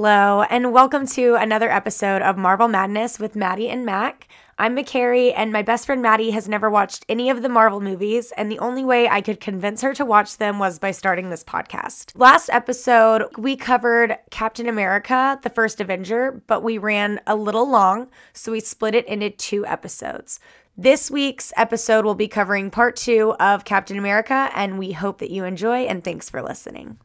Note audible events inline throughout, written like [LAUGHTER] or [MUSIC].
Hello, and welcome to another episode of Marvel Madness with Madi and Mac. I'm McCary, and my best friend Madi has never watched any of the Marvel movies, and the only way I could convince her to watch them was by starting this podcast. Last episode, we covered Captain America, the first Avenger, but we ran a little long, so we split it into two episodes. This week's episode will be covering part two of Captain America, and we hope that you enjoy, and thanks for listening.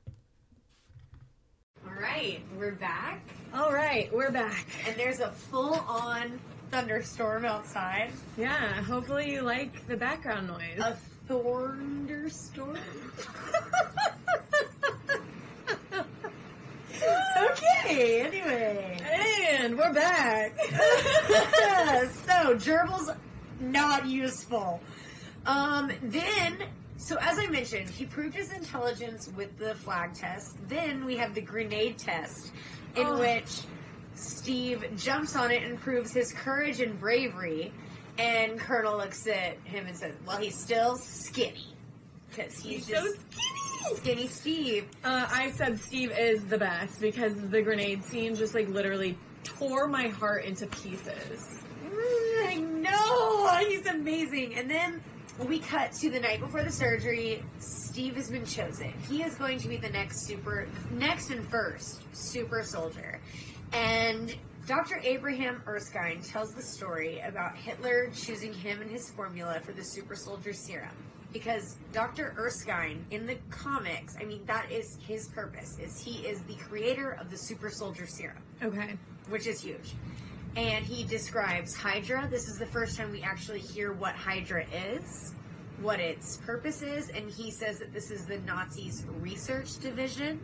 All right, we're back, All right, we're back. and there's a full-on thunderstorm outside. Yeah, hopefully you like the background noise. A thunderstorm. [LAUGHS] okay. Anyway, and we're back. [LAUGHS] [LAUGHS] so gerbils not useful. Um, then. So as I mentioned, he proved his intelligence with the flag test. Then we have the grenade test, in Oh. which Steve jumps on it and proves his courage and bravery. And Colonel looks at him and says, "Well, he's still skinny, because he's, He's so skinny. skinny Steve." Uh, I said Steve is the best because the grenade scene just like literally tore my heart into pieces. I know he's amazing. And then we cut to the night before the surgery. Steve has been chosen. He is going to be the next super, next and first super soldier. And Dr. Abraham Erskine tells the story about Hitler choosing him and his formula for the super soldier serum. Because Dr. Erskine in the comics, I mean, that is his purpose. Is he is the creator of the super soldier serum Okay. which is huge. And he describes Hydra. This is the first time we actually hear what Hydra is, what its purpose is, and he says that this is the Nazis' research division.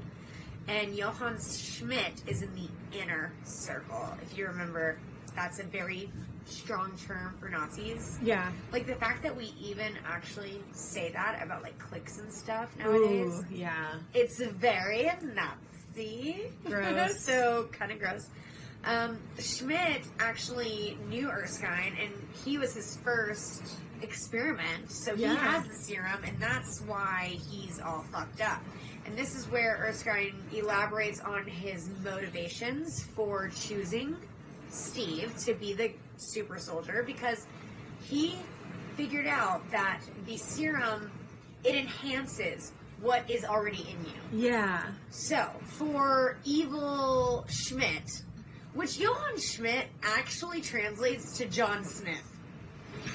And Johann Schmidt is in the inner circle. If you remember, that's a very strong term for Nazis. Yeah. Like the fact that we even actually say that about like cliques and stuff nowadays Ooh, yeah. it's very Nazi. Gross. [LAUGHS] so kind of gross. Um, Schmidt actually knew Erskine, and he was his first experiment. So he has the serum, and that's why he's all fucked up. And this is where Erskine elaborates on his motivations for choosing Steve to be the super soldier because he figured out that the serum it enhances what is already in you. Yeah. So, for evil Schmidt, which Johann Schmidt actually translates to John Smith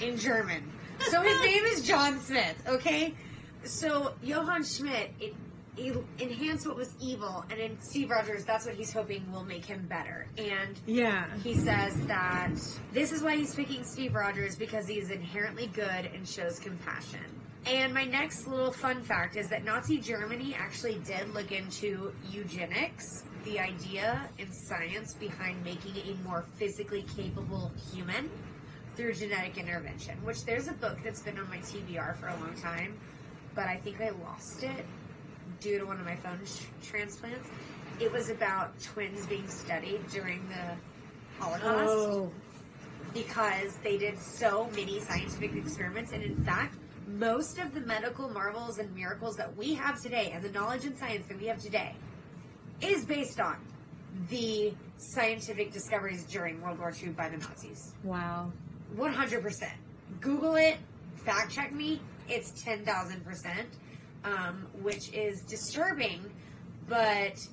in German. So his [LAUGHS] name is John Smith, okay? So Johann Schmidt, it, it enhanced what was evil, and in Steve Rogers, that's what he's hoping will make him better. And Yeah. he says that this is why he's picking Steve Rogers because he is inherently good and shows compassion. And my next little fun fact is that Nazi Germany actually did look into eugenics, the idea in science behind making a more physically capable human through genetic intervention, which there's a book that's been on my TBR for a long time, but I think I lost it due to one of my phone sh- transplants. It was about twins being studied during the Holocaust Oh. because they did so many scientific experiments, and in fact, most of the medical marvels and miracles that we have today, and the knowledge and science that we have today, is based on the scientific discoveries during World War II by the Nazis. Wow. 100%. Google it, fact check me. It's 10,000%, um, which is disturbing, but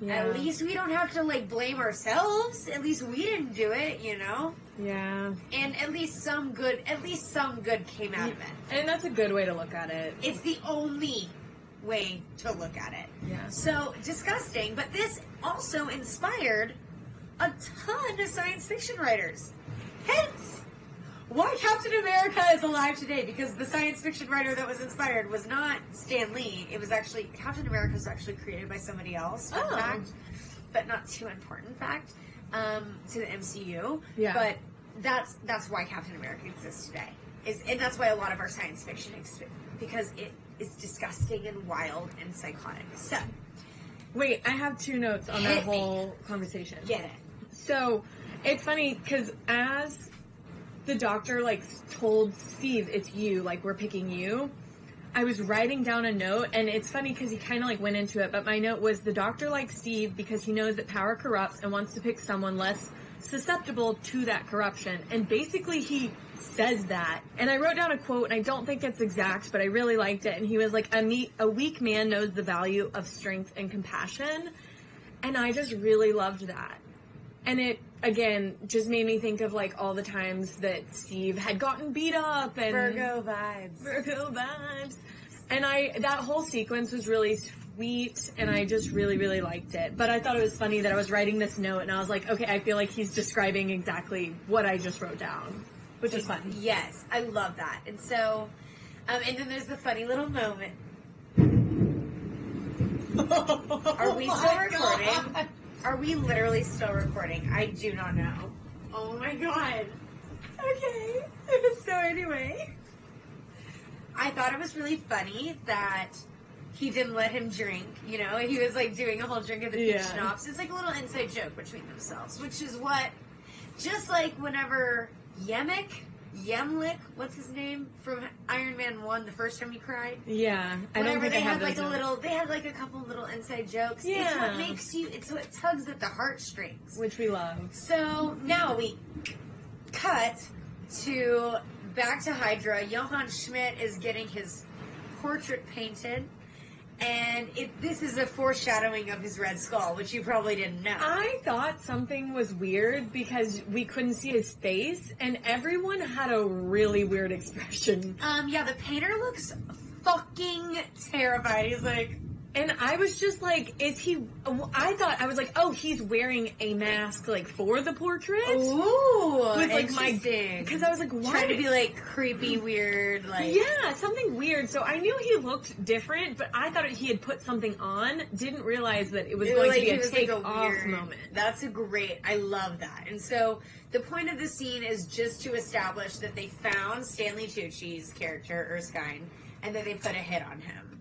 Yeah. at least we don't have to like blame ourselves. At least we didn't do it, you know? Yeah. And at least some good, at least some good came out of it. And that's a good way to look at it. It's the only way to look at it. Yeah. So disgusting, but this also inspired a ton of science fiction writers. Hence, why Captain America is alive today because the science fiction writer that was inspired was not Stan Lee. It was actually Captain America was actually created by somebody else. Oh. fact, but not too important fact um, to the MCU. Yeah. But that's that's why Captain America exists today. Is and that's why a lot of our science fiction exists because it is disgusting and wild and psychotic. So Wait, I have two notes on that me. whole conversation. get it. So it's funny because as the doctor like told Steve, "It's you. Like we're picking you." I was writing down a note, and it's funny because he kind of like went into it, but my note was the doctor likes Steve because he knows that power corrupts and wants to pick someone less susceptible to that corruption. And basically, he says that. And I wrote down a quote, and I don't think it's exact, but I really liked it. And he was like, a, me- a weak man knows the value of strength and compassion. And I just really loved that. And it, again, just made me think of like all the times that Steve had gotten beat up and Virgo vibes. Virgo vibes. And I, that whole sequence was really sweet and I just really, really liked it. But I thought it was funny that I was writing this note and I was like, okay, I feel like he's describing exactly what I just wrote down, which is fun. Yes, I love that. And so, um, and then there's the funny little moment. [LAUGHS] Are we still recording? Are we literally still recording? I do not know. Oh my god. Okay. [LAUGHS] so anyway, I thought it was really funny that he didn't let him drink. You know, he was like doing a whole drink of the peach Yeah. schnapps. It's like a little inside joke between themselves, which is what, just like whenever Yemek, Yemlik, what's his name from Iron Man One, the first time he cried. Yeah, I don't Whenever think they I have had like a little, they had like a couple little inside jokes. Yeah, It's what makes you. It's what tugs at the heartstrings. which we love. So now we cut to back to Hydra. Johann Schmidt is getting his portrait painted, and it, this is a foreshadowing of his Red Skull, which you probably didn't know. I thought something was weird because we couldn't see his face, and everyone had a really weird [LAUGHS] expression. um, yeah, the painter looks fucking terrified. He's like, And I was just like, is he? I thought, I was like, oh, he's wearing a mask, like, for the portrait? ooh, With, like, my. interesting. Because I was like, why? trying to be like creepy, weird, like Yeah, something weird. So I knew he looked different, but I thought he had put something on. Didn't realize that it was It going like- to be a take like a off weird- moment. That's a great. I love that. And so the point of the scene is just to establish that they found Stanley Tucci's character Erskine, and that they put a hit on him,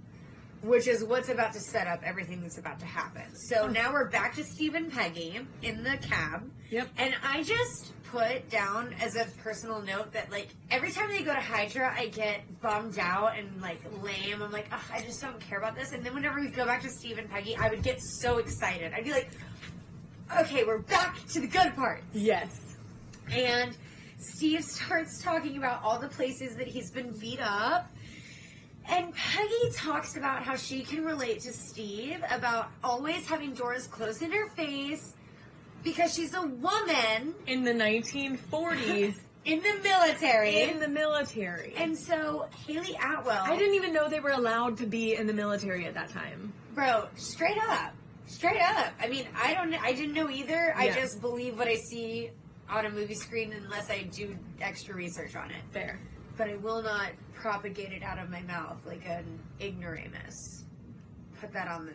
which is what's about to set up everything that's about to happen. So oh. now we're back to Steve and Peggy in the cab. Yep. And I just put down as a personal note that like every time they go to Hydra, I get bummed out and like lame. I'm like, Ugh, I just don't care about this. And then whenever we go back to Steve and Peggy, I would get so excited. I'd be like, okay, we're back to the good part. Yes. And Steve starts talking about all the places that he's been beat up. And Peggy talks about how she can relate to Steve about always having doors closed in her face because she's a woman In the 1940s, [LAUGHS] in the military. in the military. and so Hayley Atwell, I didn't even know they were allowed to be in the military at that time. bro, straight up, straight up. I mean, I don't, I didn't know either. I just believe what I see on a movie screen unless I do extra research on it. Fair. but I will not propagate it out of my mouth like an ignoramus. Put that on the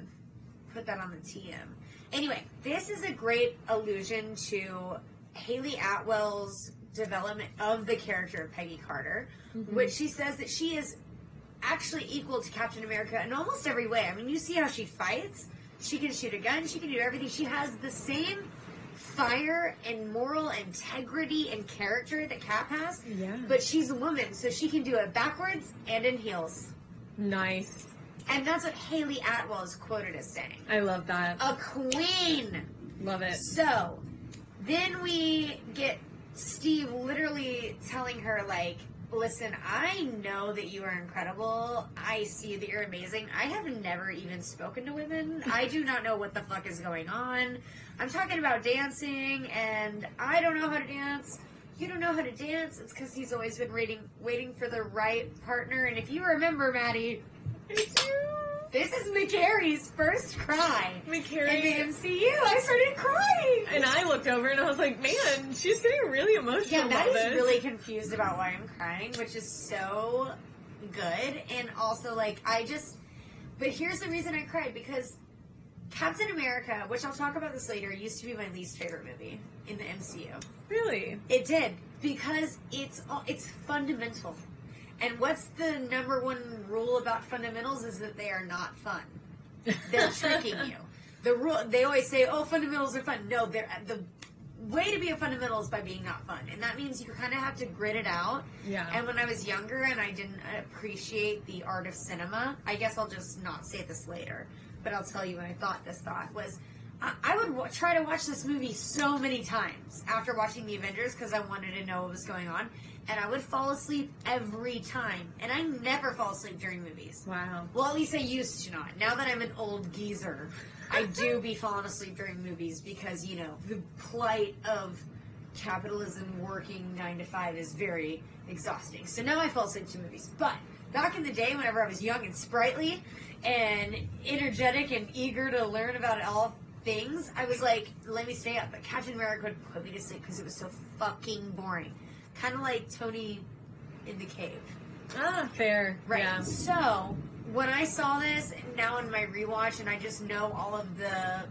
put that on the TM. Anyway, this is a great allusion to Hayley Atwell's development of the character of Peggy Carter, mm-hmm. which she says that she is actually equal to Captain America in almost every way. I mean, you see how she fights. She can shoot a gun. She can do everything. She has the same fire and moral integrity and character that Cap has. Yeah. But she's a woman, so she can do it backwards and in heels. Nice. And that's what Hayley Atwell is quoted as saying. I love that. A queen. Love it. So then we get Steve literally telling her, like, listen, I know that you are incredible. I see that you're amazing. I have never even spoken to women. I do not know what the fuck is going on. I'm talking about dancing, and I don't know how to dance. You don't know how to dance. It's because he's always been waiting, waiting for the right partner. And if you remember, Madi, [LAUGHS] this is McCary's first cry in the McCary. MCU. I started crying. And I looked over and I was like, man, she's getting really emotional Yeah, Madi's really confused about why I'm crying, which is so good. And also, like, I just. But here's the reason I cried because Captain America, which I'll talk about this later, used to be my least favorite movie in the MCU. Really? It did because it's all- it's fundamental. And what's the number one rule about fundamentals is that they are not fun. They're [LAUGHS] tricking you. The rule they always say, "Oh, fundamentals are fun." No, they're the way to be a fundamentalist by being not fun, and that means you kind of have to grit it out. Yeah. And when I was younger and I didn't appreciate the art of cinema, I guess I'll just not say this later, but I'll tell you when I thought this thought was. I- I would w- try to watch this movie so many times after watching the Avengers because I wanted to know what was going on, and I would fall asleep every time. And I never fall asleep during movies. Wow. Well, at least I used to not. Now that I'm an old geezer, I do [LAUGHS] be falling asleep during movies because, you know, the plight of capitalism working nine to five is very exhausting. So now I fall asleep to movies. But back in the day, whenever I was young and sprightly and energetic and eager to learn about all things, I was like, let me stay up. But Captain America would put me to sleep because it was so fucking boring. Kind of like Tony in the cave. Ah, fair. Right. Yeah. So when I saw this now in my rewatch, and I just know all of the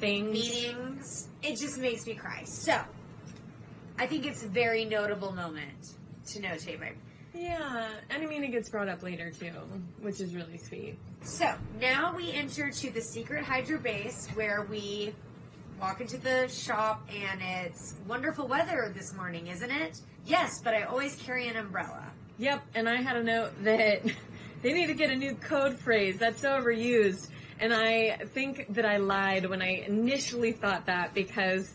Things. meetings, it just makes me cry. So I think it's a very notable moment to notate. Right. Yeah, and I mean it gets brought up later too, which is really sweet. So now we enter to the secret Hydra base where we walk into the shop, and it's wonderful weather this morning, isn't it? Yes, but I always carry an umbrella. Yep, and I had a note that [LAUGHS] they need to get a new code phrase that's so overused. And I think that I lied when I initially thought that because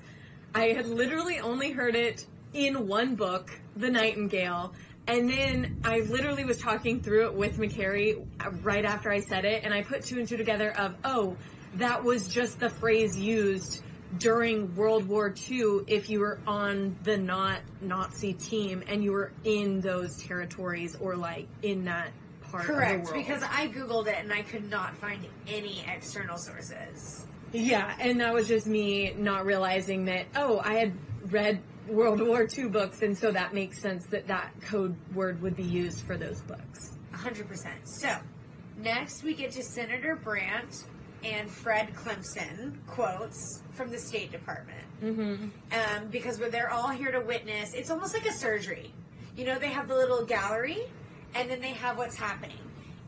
I had literally only heard it in one book, The Nightingale. And then I literally was talking through it with McCary right after I said it, and I put two and two together of, oh, that was just the phrase used during World War II if you were on the not Nazi team and you were in those territories or like in that part of the Correct, world. because I googled it and I could not find any external sources. Yeah, and that was just me not realizing that, oh, I had read World War II books, and so that makes sense that that code word would be used for those books. 100%. So, next we get to Senator Brandt and Fred Clemson quotes from the State Department. Mm-hmm. Um, because they're all here to witness, it's almost like a surgery. You know, they have the little gallery, and then they have what's happening.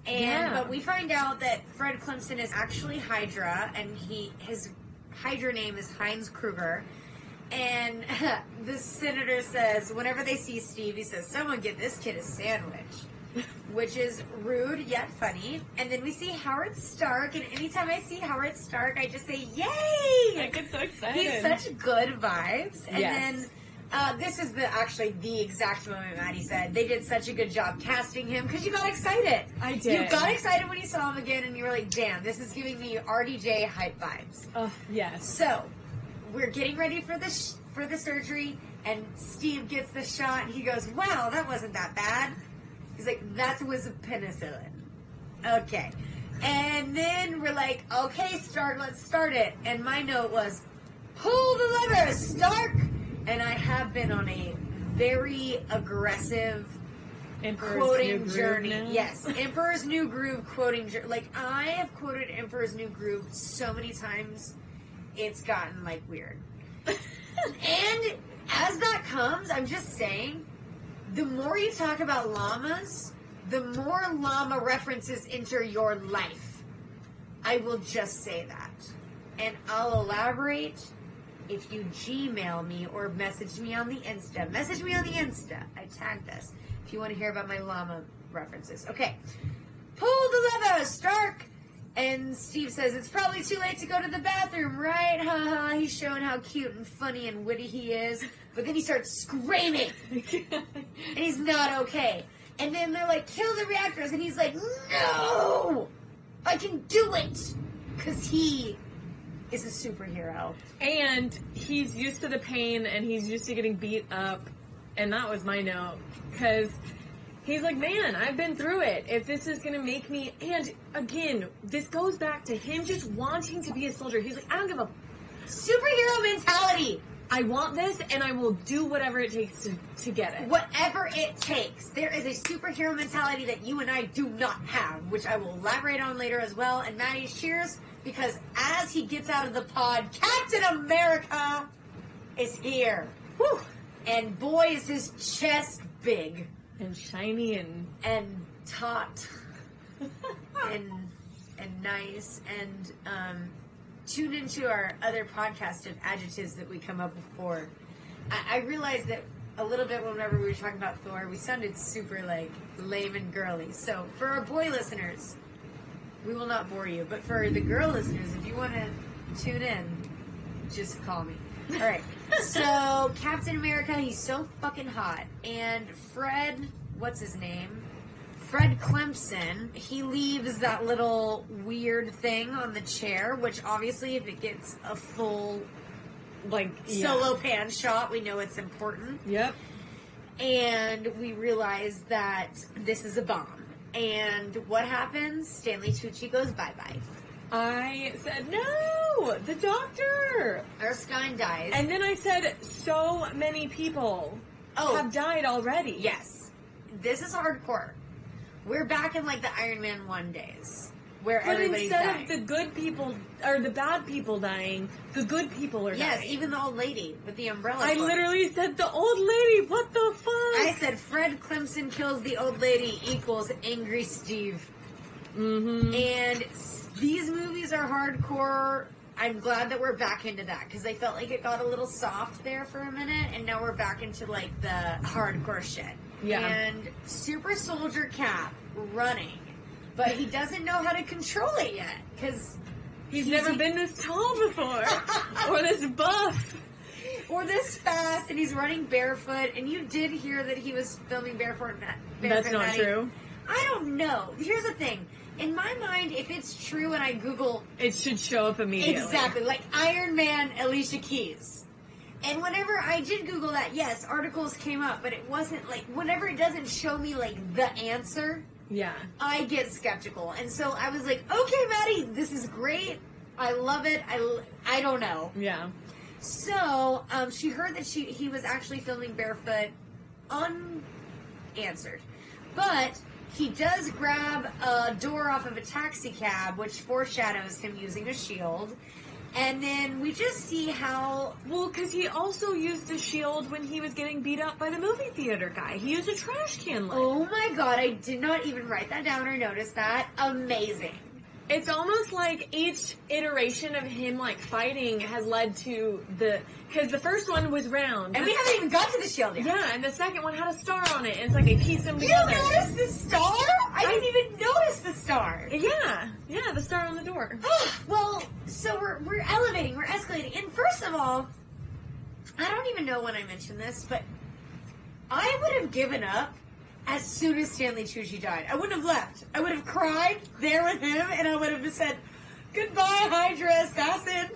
And Yeah. but we find out that Fred Clemson is actually Hydra, and he his Hydra name is Heinz Kruger. And [LAUGHS] the senator says, whenever they see Steve, he says, "Someone get this kid a sandwich," which is rude yet funny. And then we see Howard Stark, and anytime I see Howard Stark, I just say, "Yay!" I get so excited. He's such good vibes. And Yes. then uh, this is the actually the exact moment Madi said they did such a good job casting him because you got excited. I did. You got excited when you saw him again, and you were like, "Damn, this is giving me RDJ hype vibes." Oh, yes. So we're getting ready for the sh- for the surgery, and Steve gets the shot, and he goes, "Wow, that wasn't that bad." He's like, "That was a penicillin." Okay. And then we're like, okay, Stark, let's start it. And my note was, pull the lever, Stark! And I have been on a very aggressive Emperor's quoting journey. now. Yes, Emperor's New Groove quoting journey. Like, I have quoted Emperor's New Groove so many times, it's gotten, like, weird. [LAUGHS] and as that comes, I'm just saying, the more you talk about llamas, the more llama references enter your life. I will just say that. And I'll elaborate if you Gmail me or message me on the Insta. Message me on the Insta. I tagged this if you want to hear about my llama references. Okay. Pull the lever, Stark! And Steve says, It's probably too late to go to the bathroom, right? Haha, he's showing how cute and funny and witty he is. But then he starts screaming [LAUGHS] and he's not okay. And then they're like, kill the reactors, and he's like, no, I can do it, because he is a superhero. And he's used to the pain and he's used to getting beat up. And that was my note. Because he's like, man, I've been through it. If this is going to make me. And again, this goes back to him just wanting to be a soldier. He's like, I don't give a. Superhero mentality, I want this and I will do whatever it takes to, to get it. whatever it takes. There is a superhero mentality that you and I do not have, which I will elaborate on later as well. And Maddie cheers because as he gets out of the pod, Captain America is here. Whew. And boy, is his chest big. And shiny and. and taut and and nice and um tune into our other podcast of adjectives that we come up with for, I, I realized that a little bit whenever we were talking about Thor, we sounded super like lame and girly. So for our boy listeners, we will not bore you. But for the girl listeners, if you want to tune in, just call me. All right. So Captain America, he's so fucking hot, and Fred, what's his name? Fred Clemson, he leaves that little weird thing on the chair, which obviously, if it gets a full Like yeah. solo pan shot, we know it's important. Yep. And we realize that this is a bomb. And what happens? Stanley Tucci goes bye bye. I said no, the doctor. Erskine dies. And then I said so many people Oh. have died already. yes, this is hardcore. We're back in like the Iron Man 1 days. Where But everybody's instead dying. of the good people or the bad people dying, the good people are dying. Yes, dying. even the old lady with the umbrella. I book. literally said the old lady. What the fuck? I said Fred Clemson kills the old lady equals angry Steve. Mm-hmm. And these movies are hardcore. I'm glad that we're back into that because I felt like it got a little soft there for a minute, and now we're back into like the hardcore shit. Yeah. And Super Soldier Cap running, but he doesn't know how to control it yet because He's never been this tall before, or this buff. or this fast, and he's running barefoot. And you did hear that he was filming barefoot. Ma- That's not Madi. true. I don't know. Here's the thing. In my mind, if it's true and I Google It should show up immediately. exactly like Iron Man, Alicia Keys, and whenever I did Google that, yes, articles came up, but it wasn't like whenever it doesn't show me like the answer, Yeah. I get skeptical. And so I was like, okay, Madi, this is great. I love it. I I don't know. Yeah. So um, she heard that she he was actually filming barefoot, unanswered, but he does grab a door off of a taxi cab, which foreshadows him using a shield. And then we just see how Well, because he also used a shield when he was getting beat up by the movie theater guy. He used a trash can lid. Oh my god, I did not even write that down or notice that. Amazing. It's almost like each iteration of him like fighting has led to the because the first one was round. And we haven't even got to the shield yet. yeah, and the second one had a star on it, and it's like they pieced them You together. noticed the star? I didn't even notice the star. Yeah, yeah, the star on the door. [GASPS] well, so we're we're elevating, we're escalating. And first of all, I don't even know when I mentioned this, but I would have given up as soon as Stanley Tucci died. I wouldn't have left. I would have cried there with him, and I would have said, "Goodbye, Hydra assassin.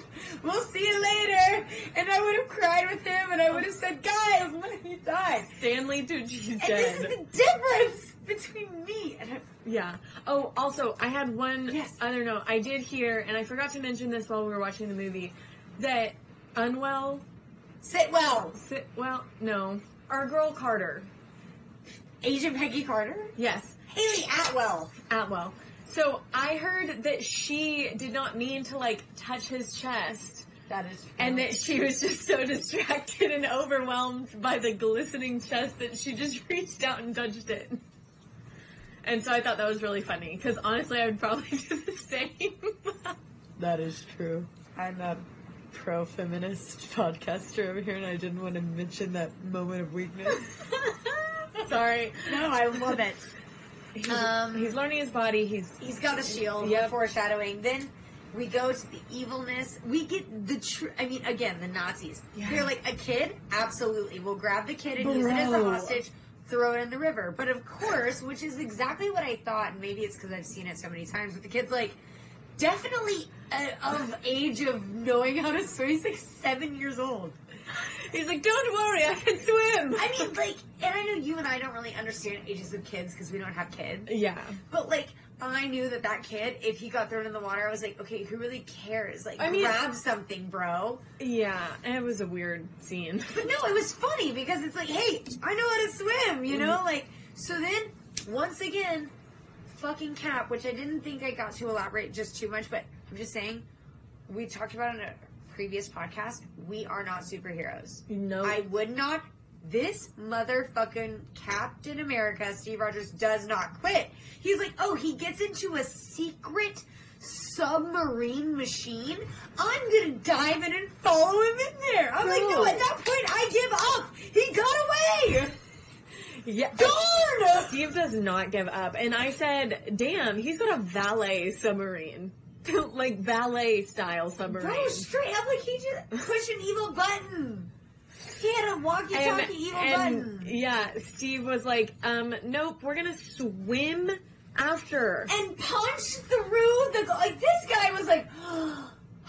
We'll see you later." And I would have cried with him, and I would have said, "Guys, when he died?" Stanley Tucci's And this is the difference between me and him. Yeah. Oh, also, I had one Yes. other note. I did hear, and I forgot to mention this while we were watching the movie, that Unwell, Sit well, sit, well, no, our girl Carter. Agent Peggy Carter, Yes, Hayley Atwell. Atwell. So I heard that she did not mean to like touch his chest. That is true. And that she was just so [LAUGHS] distracted and overwhelmed by the glistening chest that she just [LAUGHS] reached out and touched it. And so I thought that was really funny because honestly, I would probably [LAUGHS] do the same. That is true. I'm a pro feminist podcaster over here, and I didn't want to mention that moment of weakness. [LAUGHS] Sorry. no, I love it. He's, Um, he's learning his body. He's He's got a shield. Yeah, Foreshadowing. Then we go to the evilness. We get the true. I mean, again, the Nazis. Yeah. They're like a kid. Absolutely, we'll grab the kid and use it as a hostage. Throw it in the river. But of course, which is exactly what I thought. And maybe it's because I've seen it so many times. But the kid's like definitely uh, of age of knowing how to swim. He's like seven years old. He's like, don't worry, I can swim. I mean, like, and I know you and I don't really understand ages of kids because we don't have kids. yeah. But like, I knew that that kid, if he got thrown in the water, I was like, okay, who really cares? Like, I mean- grab something, bro. Yeah, and it was a weird scene. But no, it was funny because it's like, hey, I know how to swim, you know? Mm-hmm. Like, so then, once again, fucking Cap, which I didn't think I got to elaborate just too much, but I'm just saying, we talked about in a previous podcast, we are not superheroes. No. I would not. This motherfucking Captain America, Steve Rogers, does not quit. He's like, oh, he gets into a secret submarine machine, I'm gonna dive in and follow him in there. I'm like, no, No. at that point, I give up. He got away. Yeah. Darn! Steve does not give up. And I said, damn, he's got a valet submarine. [LAUGHS] like ballet style submarine. Bro, straight up, like he just pushed an evil button. He had a walkie-talkie evil button. yeah, Steve was like, um, nope, we're gonna swim after. and punched through the like this guy was like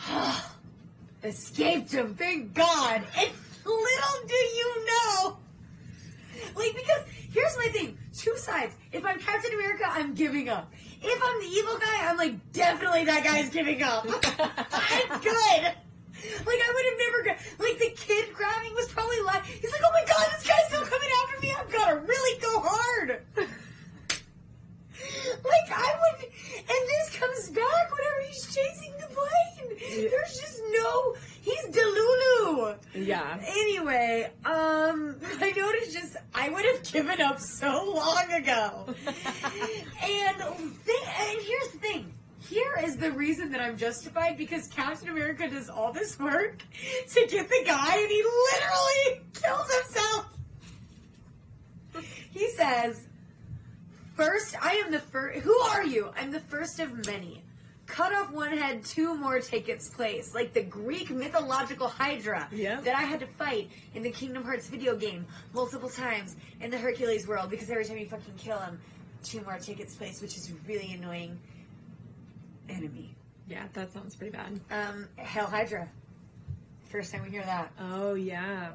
[GASPS] escaped him thank god and little do you know like because here's my thing two sides if i'm captain america i'm giving up if i'm the evil guy i'm like definitely that guy's giving up [LAUGHS] i'm good like I would have never like the kid grabbing was probably like he's like oh my god this guy's still coming after me I've got to really go hard [LAUGHS] like I would, and this comes back whenever he's chasing the plane. There's just no. He's Delulu. Yeah. Anyway, um, [LAUGHS] I noticed just I would have given up so long ago. [LAUGHS] and and here's the thing. Here is the reason that I'm justified because Captain America does all this work to get the guy, and he literally [LAUGHS] kills himself. He says, First, I am the first. Who are you? I'm the first of many. Cut off one head, two more take its place, like the Greek mythological Hydra Yeah. that I had to fight in the Kingdom Hearts video game multiple times in the Hercules world because every time you fucking kill him, two more take its place, which is really annoying. Enemy. Yeah, that sounds pretty bad. Um, Hell Hydra. First time we hear that. Oh, yeah.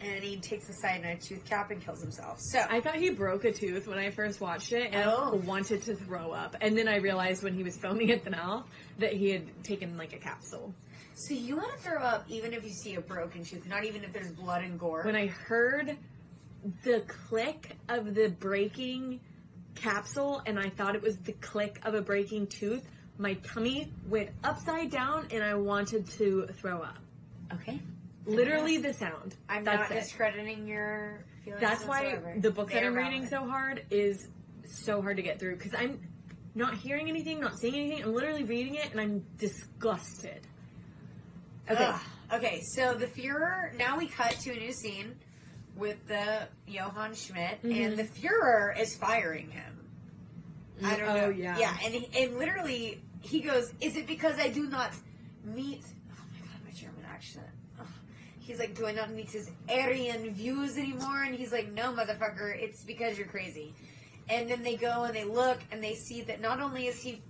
And he takes a cyanide tooth cap and kills himself. So, I thought he broke a tooth when I first watched it and Oh. Wanted to throw up. And then I realized when he was foaming at the mouth that he had taken like a capsule. so you want to throw up even if you see a broken tooth, not even if there's blood and gore. When I heard the click of the breaking capsule and I thought it was the click of a breaking tooth, my tummy went upside down and I wanted to throw up. okay. Literally the sound. I'm That's not it. discrediting your feelings. That's why the book that They're I'm reading so hard is so hard to get through because I'm not hearing anything, not seeing anything. I'm literally reading it and I'm disgusted. Okay. Ugh. Okay, so the Fuhrer, now we cut to a new scene with the Johann Schmidt, Mm-hmm. and the Fuhrer is firing him. I don't Oh, know. yeah. Yeah, and, he- and literally, he goes, Is it because I do not meet. Oh my god, my German accent. He's like, Do I not meet his Aryan views anymore? And he's like, No, motherfucker, it's because you're crazy. And then they go and they look and they see that not only is he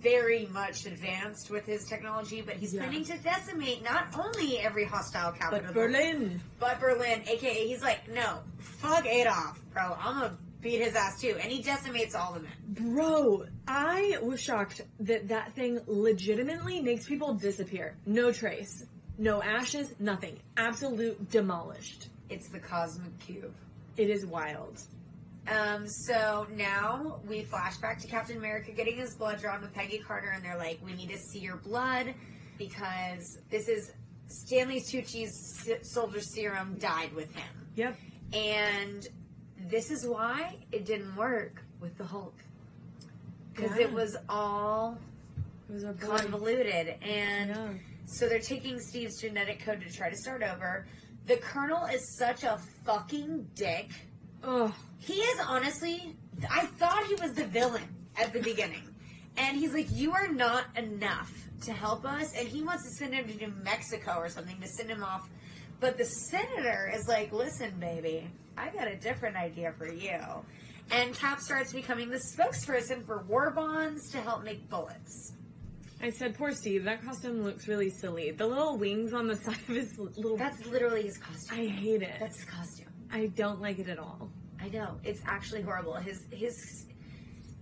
very much advanced with his technology, but he's Yeah. planning to decimate not only every hostile capital, But Berlin. but Berlin, aka he's like, no, fuck Adolf, bro. I'm gonna beat his ass too, and he decimates all the men. Bro, I was shocked that that thing legitimately makes people disappear. No trace. No ashes, nothing. Absolute demolished. It's the cosmic cube. It is wild. Um, so now we flash back to Captain America getting his blood drawn with Peggy Carter, and they're like, "We need to see your blood because this is Stanley Tucci's soldier serum died with him, Yep. and this is why it didn't work with the Hulk because Yeah. it was all It was convoluted and." Yeah. So they're taking Steve's genetic code to try to start over. The Colonel is such a fucking dick. Oh, He is honestly, I thought he was the villain at the beginning. And he's like, You are not enough to help us. And he wants to send him to New Mexico or something to send him off. But the senator is like, Listen, baby, I got a different idea for you. And Cap starts becoming the spokesperson for war bonds to help make bullets. I said, poor Steve, that costume looks really silly. The little wings on the [LAUGHS] side of his little. That's literally his costume. I hate it. That's his costume. I don't like it at all. I know it's actually horrible. His his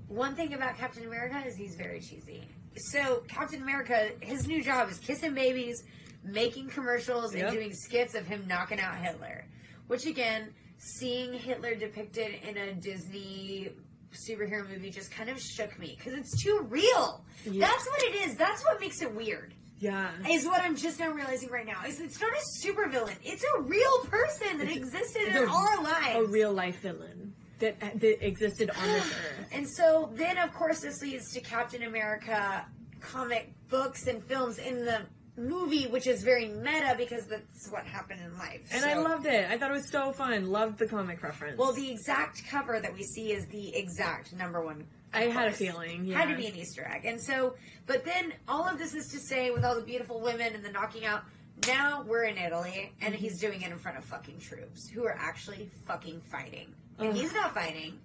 one thing about Captain America is he's very cheesy. So Captain America, his new job is kissing babies, making commercials, Yep. and doing skits of him knocking out Hitler. Which again, seeing Hitler depicted in a Disney superhero movie just kind of shook me because it's too real. Yeah. That's what it is. That's what makes it weird Yeah. is what I'm just now realizing right now. Is it's not a supervillain. It's a real person that existed in a- our lives. A real life villain that that existed on this [GASPS] earth. And so then, of course, this leads to Captain America comic books and films in the movie, which is very meta because that's what happened in life. And So- I loved it. I thought it was so fun. Loved the comic reference. Well, the exact cover that we see is the exact number one. I had a feeling, Had to be an Easter egg. And so, but then all of this is to say, with all the beautiful women and the knocking out, now we're in Italy, and Mm-hmm. he's doing it in front of fucking troops who are actually fucking fighting. And Ugh. he's not fighting.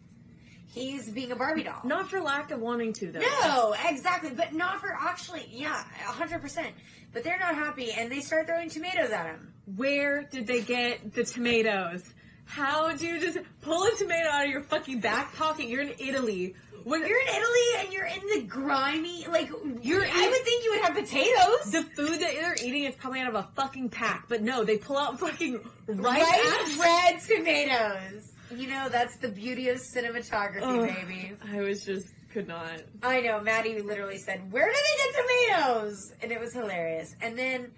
He's being a Barbie doll. not for lack of wanting to though. No, exactly, but not for actually, yeah, hundred percent. But they're not happy, and they start throwing tomatoes at him. Where did they get the tomatoes? How do you just pull a tomato out of your fucking back pocket? You're in Italy. When You're in Italy, and you're in the grimy, like You're I would think you would have potatoes. the food that they're eating is probably out of a fucking pack, but no, they pull out fucking ripe Ripe red tomatoes. You know, that's the beauty of cinematography, Ugh. baby. I was just could not. I know, Madi literally said, Where do they get tomatoes? And it was hilarious. And then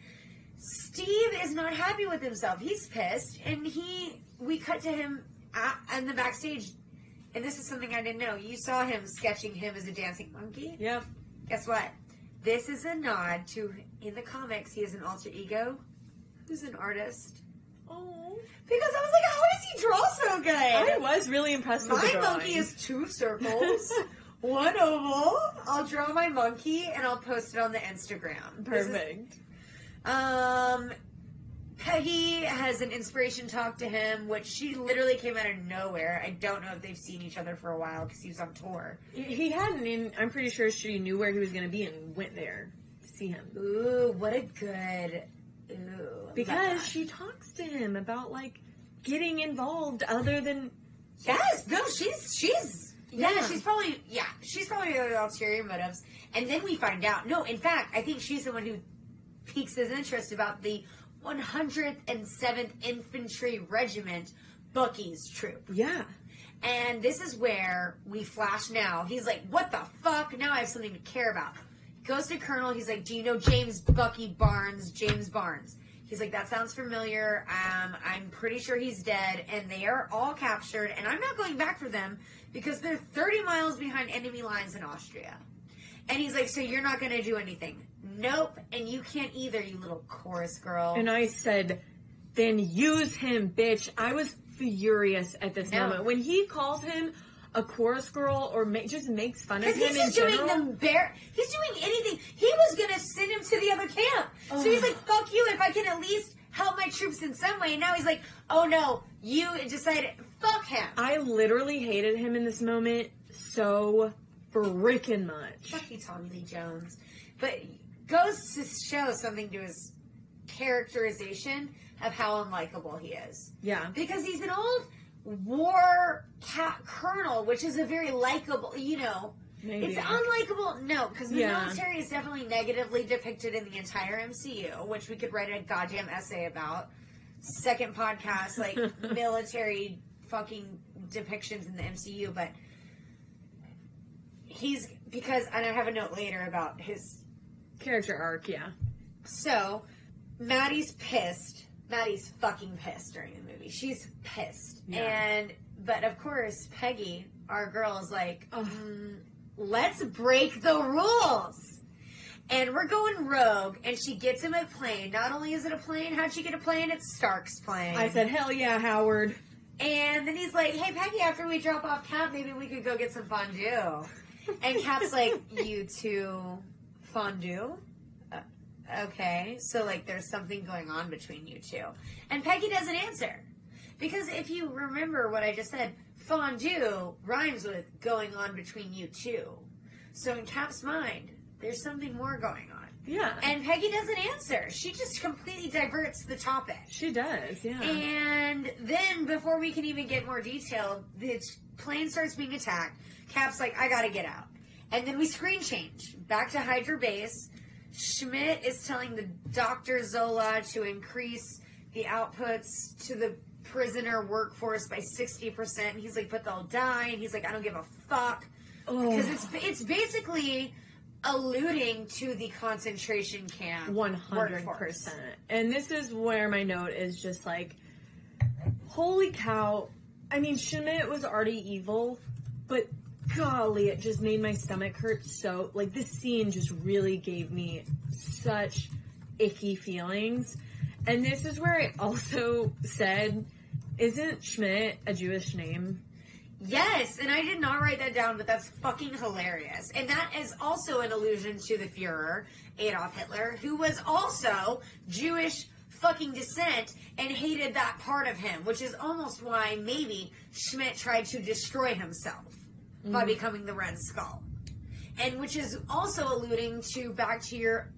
Steve is not happy with himself. He's pissed. And he, we cut to him in the backstage. And this is something I didn't know. You saw him sketching him as a dancing monkey. Yep. Guess what? This is a nod to, in the comics, he has an alter ego who's an artist. Oh. Because I was like, how does he draw so good? I was really impressed with the My drawing. monkey is two circles, [LAUGHS] one oval. I'll draw my monkey and I'll post it on the Instagram. This is- perfect. um, Peggy has an inspiration talk to him, which she literally came out of nowhere. I don't know if they've seen each other for a while because he was on tour. He hadn't, and I'm pretty sure she knew where he was going to be and went there to see him. Ooh, what a good. Because she talks to him about, like, getting involved other than. Yes, no, she's she's yeah, Yeah. she's probably yeah, she's probably the ulterior motives. And then we find out. No, in fact, I think she's the one who piques his interest about the 107th Infantry Regiment, Bucky's troop. Yeah. And this is where we flash now. He's like, what the fuck? Now I have something to care about. Goes to Colonel. He's like, do you know James Bucky Barnes? James Barnes. He's like, that sounds familiar. Um, I'm pretty sure he's dead. And they are all captured. And I'm not going back for them because they're 30 miles behind enemy lines in Austria. And he's like, so you're not going to do anything? Nope. And you can't either, you little chorus girl. And I said, then use him, bitch. I was furious at this No. moment. When he calls him a chorus girl or ma- just makes fun of Because him he's just doing general. the bare. He's doing anything. He was gonna send him to the other camp. So oh. he's like, "Fuck you! If I can at least help my troops in some way." And now he's like, "Oh no, you decided. Fuck him. I literally hated him in this moment so freaking much. Fuck you, Tommy Lee Jones." But goes to show something to his characterization of how unlikable he is. Yeah. because he's an old war cat colonel, which is a very likable, you know. Maybe. It's unlikable, no, because the Yeah. military is definitely negatively depicted in the entire MCU, which we could write a goddamn essay about. Second podcast, like [LAUGHS] military fucking depictions in the MCU, but he's because, and I have a note later about his Character arc, yeah. so, Madi's pissed. Madi's fucking pissed during the movie. She's pissed. Yeah. And, but of course, Peggy, our girl, is like, mm, let's break the rules. And we're going rogue, and she gets him a plane. Not only is it a plane, how'd she get a plane? It's Stark's plane. I said, hell yeah, Howard. And then he's like, hey, Peggy, after we drop off Cap, maybe we could go get some fondue. And Cap's like, [LAUGHS] you two fondue? Okay. So, like, there's something going on between you two. And Peggy doesn't answer. Because if you remember what I just said, fondue rhymes with going on between you two. So, in Cap's mind, there's something more going on. Yeah. And Peggy doesn't answer. She just completely diverts the topic. she does, yeah. And then, before we can even get more detail, the plane starts being attacked. Cap's like, I gotta get out. And then we screen change back to Hydra Base. Schmidt is telling the Dr. Zola to increase the outputs to the prisoner workforce by 60%. He's like, but they'll die. And he's like, I don't give a fuck. Oh. Because it's, it's basically alluding to the concentration camp. One hundred workforce. percent. And this is where my note is just like, holy cow! I mean, Schmidt was already evil, but golly, it just made my stomach hurt so. Like this scene just really gave me such icky feelings. And this is where I also said, isn't Schmidt a Jewish name? Yes, and I did not write that down, but that's fucking hilarious. And that is also an allusion to the Fuhrer, Adolf Hitler, who was also Jewish fucking descent and hated that part of him, which is almost why maybe Schmidt tried to destroy himself by mm-hmm. becoming the Red Skull. And which is also alluding to back to your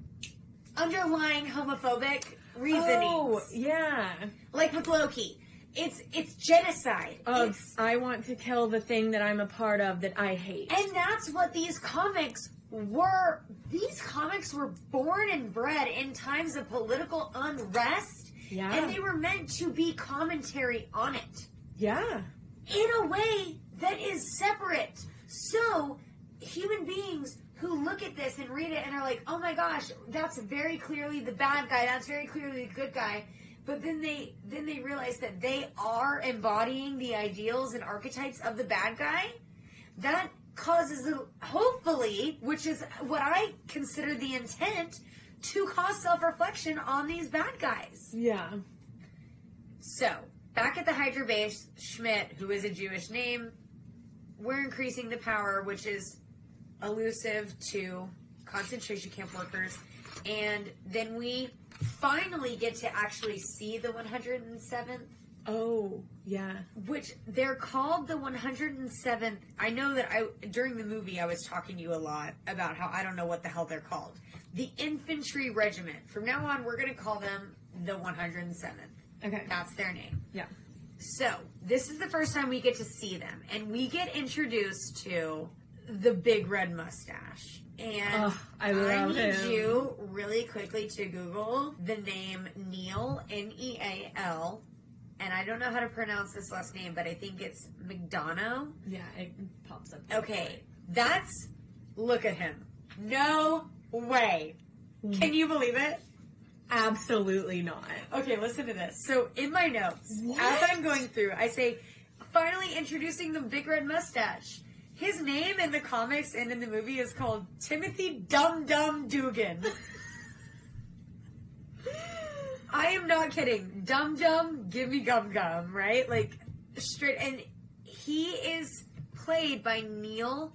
underlying homophobic reasonings. Oh, yeah. Like with Loki. It's it's genocide. Of It's I want to kill the thing that I'm a part of that I hate. And that's what these comics were. These comics were born and bred in times of political unrest. Yeah. And they were meant to be commentary on it yeah. in a way that is separate. So, human beings who look at this and read it and are like, oh my gosh, that's very clearly the bad guy, that's very clearly the good guy. But then they then they realize that they are embodying the ideals and archetypes of the bad guy. That causes a, hopefully, which is what I consider the intent, to cause self-reflection on these bad guys. Yeah. So, back at the Hydra base, Schmidt, who is a Jewish name, we're increasing the power, which is elusive to concentration camp workers. And then we finally get to actually see the 107th, Oh, yeah. which they're called the 107th. I know that I during the movie I was talking to you a lot about how I don't know what the hell they're called. The infantry regiment. From now on, we're going to call them the 107th. Okay. That's their name. Yeah. So, this is the first time we get to see them, and we get introduced to the big red mustache. And Ugh, I love need him. you really quickly to Google the name Neal, N E A L, and I don't know how to pronounce this last name, but I think it's McDonough. Yeah, it pops up. Okay, that's. Look at him. No way. Can mm. you believe it? Absolutely not. Okay, listen to this. So in my notes, as I'm going through, I say, finally introducing the big red mustache. His name in the comics and in the movie is called Timothy Dum Dum Dugan. I am not kidding. Dum Dum, give me gum gum, right? Like straight, and he is played by Neal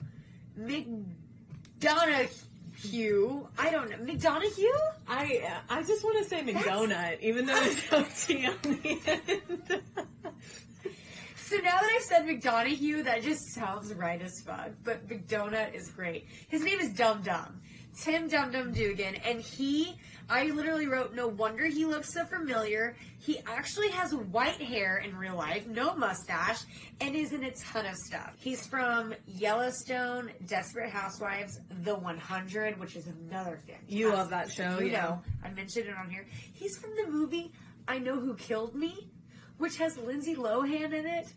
McDonough. I don't know McDonough. I I just want to say McDonut, even though it's OT on the end. So now that I've said McDonough, that just sounds right as fuck. But McDonut is great. His name is Dum Dum. Tim Dum Dum Dugan. And he, I literally wrote, no wonder he looks so familiar. He actually has white hair in real life, no mustache, and is in a ton of stuff. He's from Yellowstone, Desperate Housewives, The 100, which is another fantastic. You love that show, You yeah. know, I mentioned it on here. He's from the movie I Know Who Killed Me, which has Lindsay Lohan in it,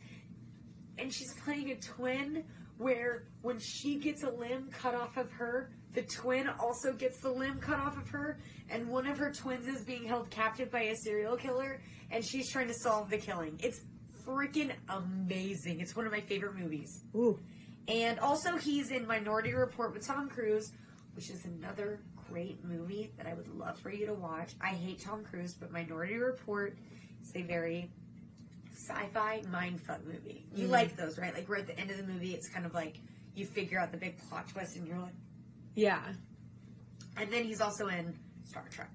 and she's playing a twin where when she gets a limb cut off of her, the twin also gets the limb cut off of her, and one of her twins is being held captive by a serial killer, and she's trying to solve the killing. It's freaking amazing. It's one of my favorite movies. Ooh. And also, he's in Minority Report with Tom Cruise, which is another great movie that I would love for you to watch. I hate Tom Cruise, but Minority Report is a very sci-fi mindfuck movie. You mm-hmm. like those, right? Like we're at the end of the movie, it's kind of like you figure out the big plot twist, and you're like. Yeah. And then he's also in Star Trek.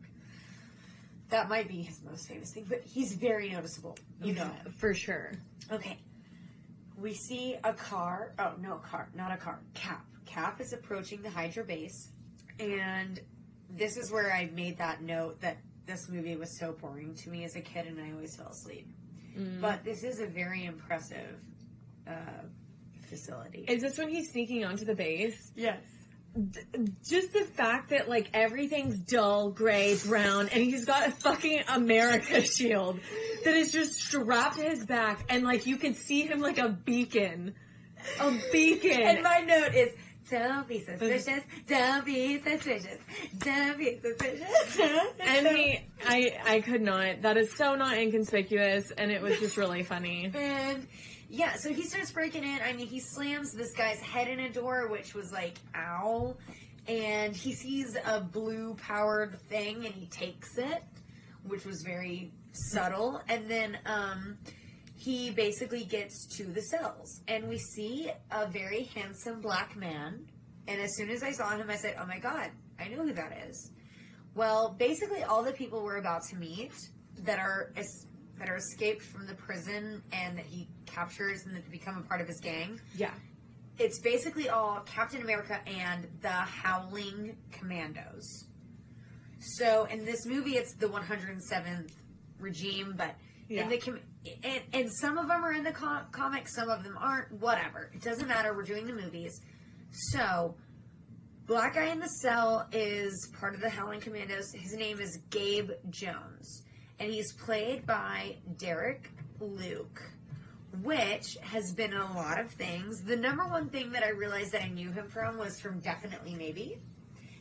That might be his most famous thing, but he's very noticeable. You know. For sure. Okay. We see a car. Oh, no, a car. Not a car. Cap. Cap is approaching the Hydra base. And this is where I made that note that this movie was so boring to me as a kid and I always fell asleep. But this is a very impressive uh, facility. Is this when he's sneaking onto the base? yes. Just the fact that like everything's dull, gray, brown, and he's got a fucking America [LAUGHS] shield that is just strapped to his back, and like you can see him like a beacon, a beacon. And my note is don't be suspicious. Don't be suspicious. Don't be suspicious. [LAUGHS] and he, I, I could not. That is so not inconspicuous, and it was just really funny. And Yeah, so he starts breaking in. I mean, he slams this guy's head in a door, which was like, ow. And he sees a blue powered thing and he takes it, which was very subtle. And then um, he basically gets to the cells. And we see a very handsome black man. And as soon as I saw him, I said, oh my God, I know who that is. Well, basically, all the people we're about to meet that are that are escaped from the prison and that he captures and that become a part of his gang. Yeah. It's basically all Captain America and the Howling Commandos. So in this movie, it's the 107th regime, but Yeah. in the com- and, and some of them are in the com- comics, some of them aren't. Whatever, it doesn't matter. We're doing the movies, so. Black Guy in the Cell is part of the Howling Commandos. His name is Gabe Jones, and he's played by Derek Luke, which has been in a lot of things. The number one thing that I realized that I knew him from was from Definitely Maybe.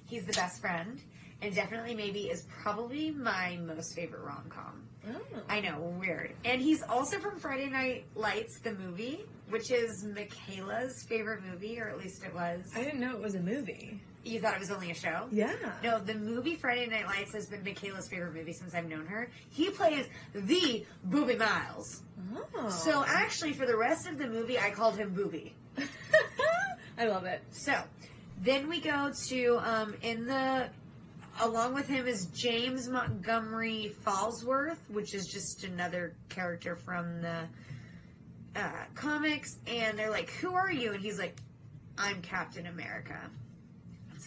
He's the best friend, and Definitely Maybe is probably my most favorite rom com. Oh. I know, weird. And he's also from Friday Night Lights, the movie, which is Michaela's favorite movie, or at least it was. I didn't know it was a movie. You thought it was only a show? Yeah. No, the movie Friday Night Lights has been Michaela's favorite movie since I've known her. He plays the Boobie Miles. Oh. So actually, for the rest of the movie, I called him Booby. [LAUGHS] I love it. So then we go to um, in the along with him is James Montgomery Falsworth, which is just another character from the uh, comics. And they're like, "Who are you?" And he's like, "I'm Captain America."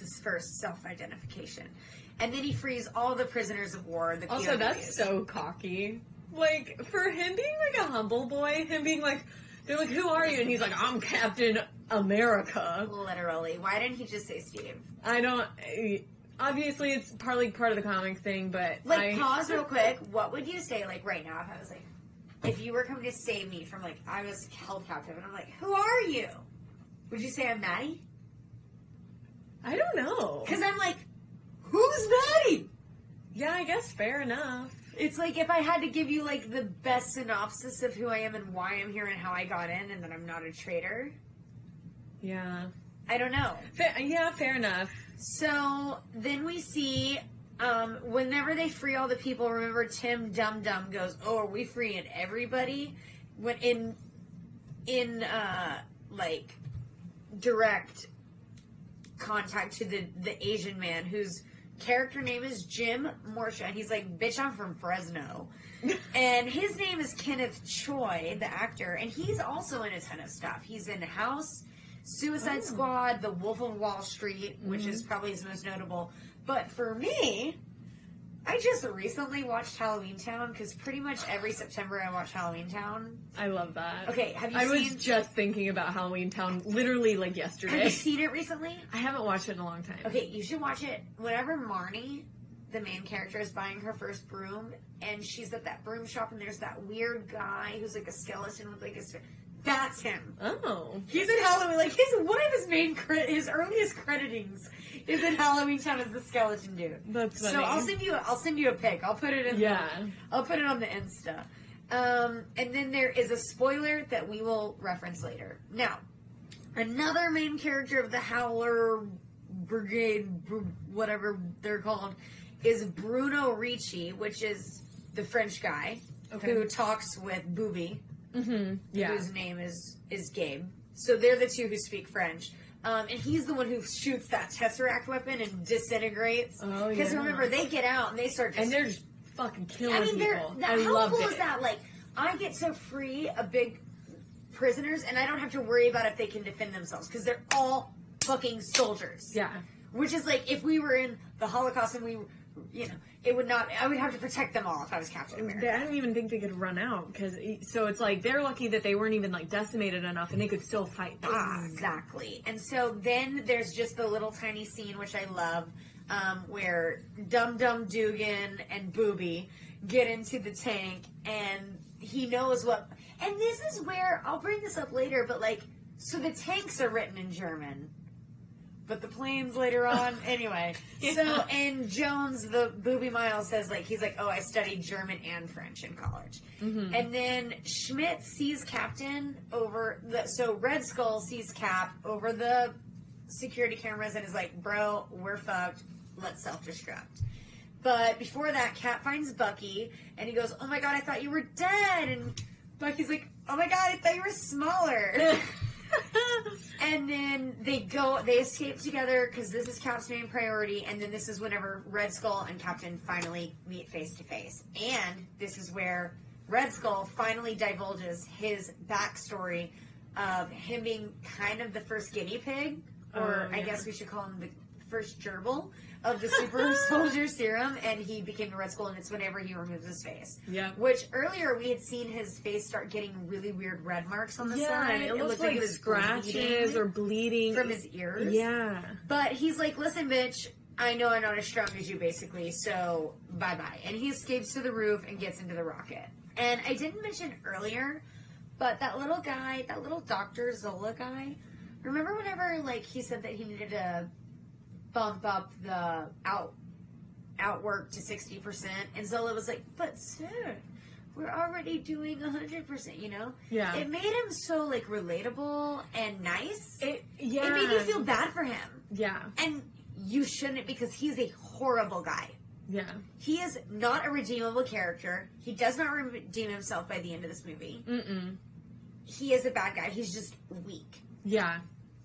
It's his first self-identification. And then he frees all the prisoners of war. The Also, POWs. that's so cocky. Like, for him being like a humble boy, him being like, they're like, who are you? And he's like, I'm Captain America. literally. Why didn't he just say Steve? I don't. Obviously, it's partly part of the comic thing, but Like, I, pause real quick. What would you say, like, right now, if I was like, if you were coming to save me from, like, I was held captive, and I'm like, who are you? Would you say I'm Madi? I don't know. Because I'm like, who's Madi? Yeah, I guess fair enough. It's like if I had to give you, like, the best synopsis of who I am and why I'm here and how I got in, and that I'm not a traitor. Yeah. I don't know. Fair, yeah, fair enough. So then we see um, whenever they free all the people. Remember, Tim Dum Dum goes, "Oh, are we freeing everybody?" When in in uh, like direct contact to the the Asian man whose character name is Jim Morsha, and he's like, "Bitch, I'm from Fresno," [LAUGHS] and his name is Kenneth Choi, the actor, and he's also in a ton of stuff. He's in House. Suicide oh. Squad, The Wolf of Wall Street, which mm-hmm. is probably his most notable. But for me, I just recently watched Halloween Town because pretty much every September I watch Halloween Town. I love that. Okay, have you I seen? was just thinking about Halloween Town literally like yesterday. have you seen it recently? I haven't watched it in a long time. Okay, you should watch it. Whenever Marnie, the main character, is buying her first broom, and she's at that broom shop, and there's that weird guy who's like a skeleton with like a. That's him. Oh. He's in Halloween. Like his one of his main cre- his earliest creditings is in Halloween Town as the skeleton dude. That's funny. So I'll send you. I'll send you a pic. I'll put it in. Yeah. The, I'll put it on the Insta. Um, and then there is a spoiler that we will reference later. Now, another main character of the Howler Brigade, br- whatever they're called, is Bruno Ricci, which is the French guy Okay. who talks with Booby Mm-hmm. Yeah. whose name is is Gabe. So they're the two who speak French. Um, and he's the one who shoots that tesseract weapon and disintegrates. Oh, Because yeah. remember, they get out and they start just. And they're just fucking killing people. I mean, they're. people. That, I how cool it. is that? Like, I get to free a big prisoners, and I don't have to worry about if they can defend themselves because they're all fucking soldiers. Yeah. Which is like if we were in the Holocaust and we, you know, it would not. I would have to protect them all if I was Captain America. I don't even think they could run out because so it's like they're lucky that they weren't even like decimated enough and they could still fight back. Exactly. And so then there's just the little tiny scene which I love, um, where Dum Dum Dugan and Booby get into the tank and he knows what and this is where I'll bring this up later, but like so the tanks are written in German. But the planes later [LAUGHS] on. Anyway, so and Jones, the booby Miles says like he's like, oh, I studied German and French in college, mm-hmm. and then Schmidt sees Captain over the so Red Skull sees Cap over the security cameras and is like, bro, we're fucked. Let's self destruct. But before that, Cap finds Bucky and he goes, oh my god, I thought you were dead, and Bucky's like, oh my god, I thought you were smaller. [LAUGHS] And then they go, they escape together because this is Cap's main priority. And then this is whenever Red Skull and Captain finally meet face to face. And this is where Red Skull finally divulges his backstory of him being kind of the first guinea pig, or Oh, I guess we should call him the first gerbil of the super [LAUGHS] soldier serum. And he became the Red Skull, and it's whenever he removes his face. Yeah. Which earlier we had seen his face start getting really weird red marks on the Yeah, side. and it, looks like, he was scratches bleeding or bleeding from his ears. Yeah. But he's like, listen, bitch, I know I'm not as strong as you, basically, so bye bye. And he escapes to the roof and gets into the rocket. And I didn't mention earlier, but that little guy, that little Dr. Zola guy, remember whenever, like, he said that he needed to bump up the out outwork to 60%, and Zola was like, but sir, we're already doing 100%, you know? Yeah. It made him so, like, relatable and nice. It yeah. It made you feel bad for him. Yeah. And you shouldn't because he's a horrible guy. Yeah. He is not a redeemable character. He does not redeem himself by the end of this movie. Mm-mm. He is a bad guy. He's just weak Yeah.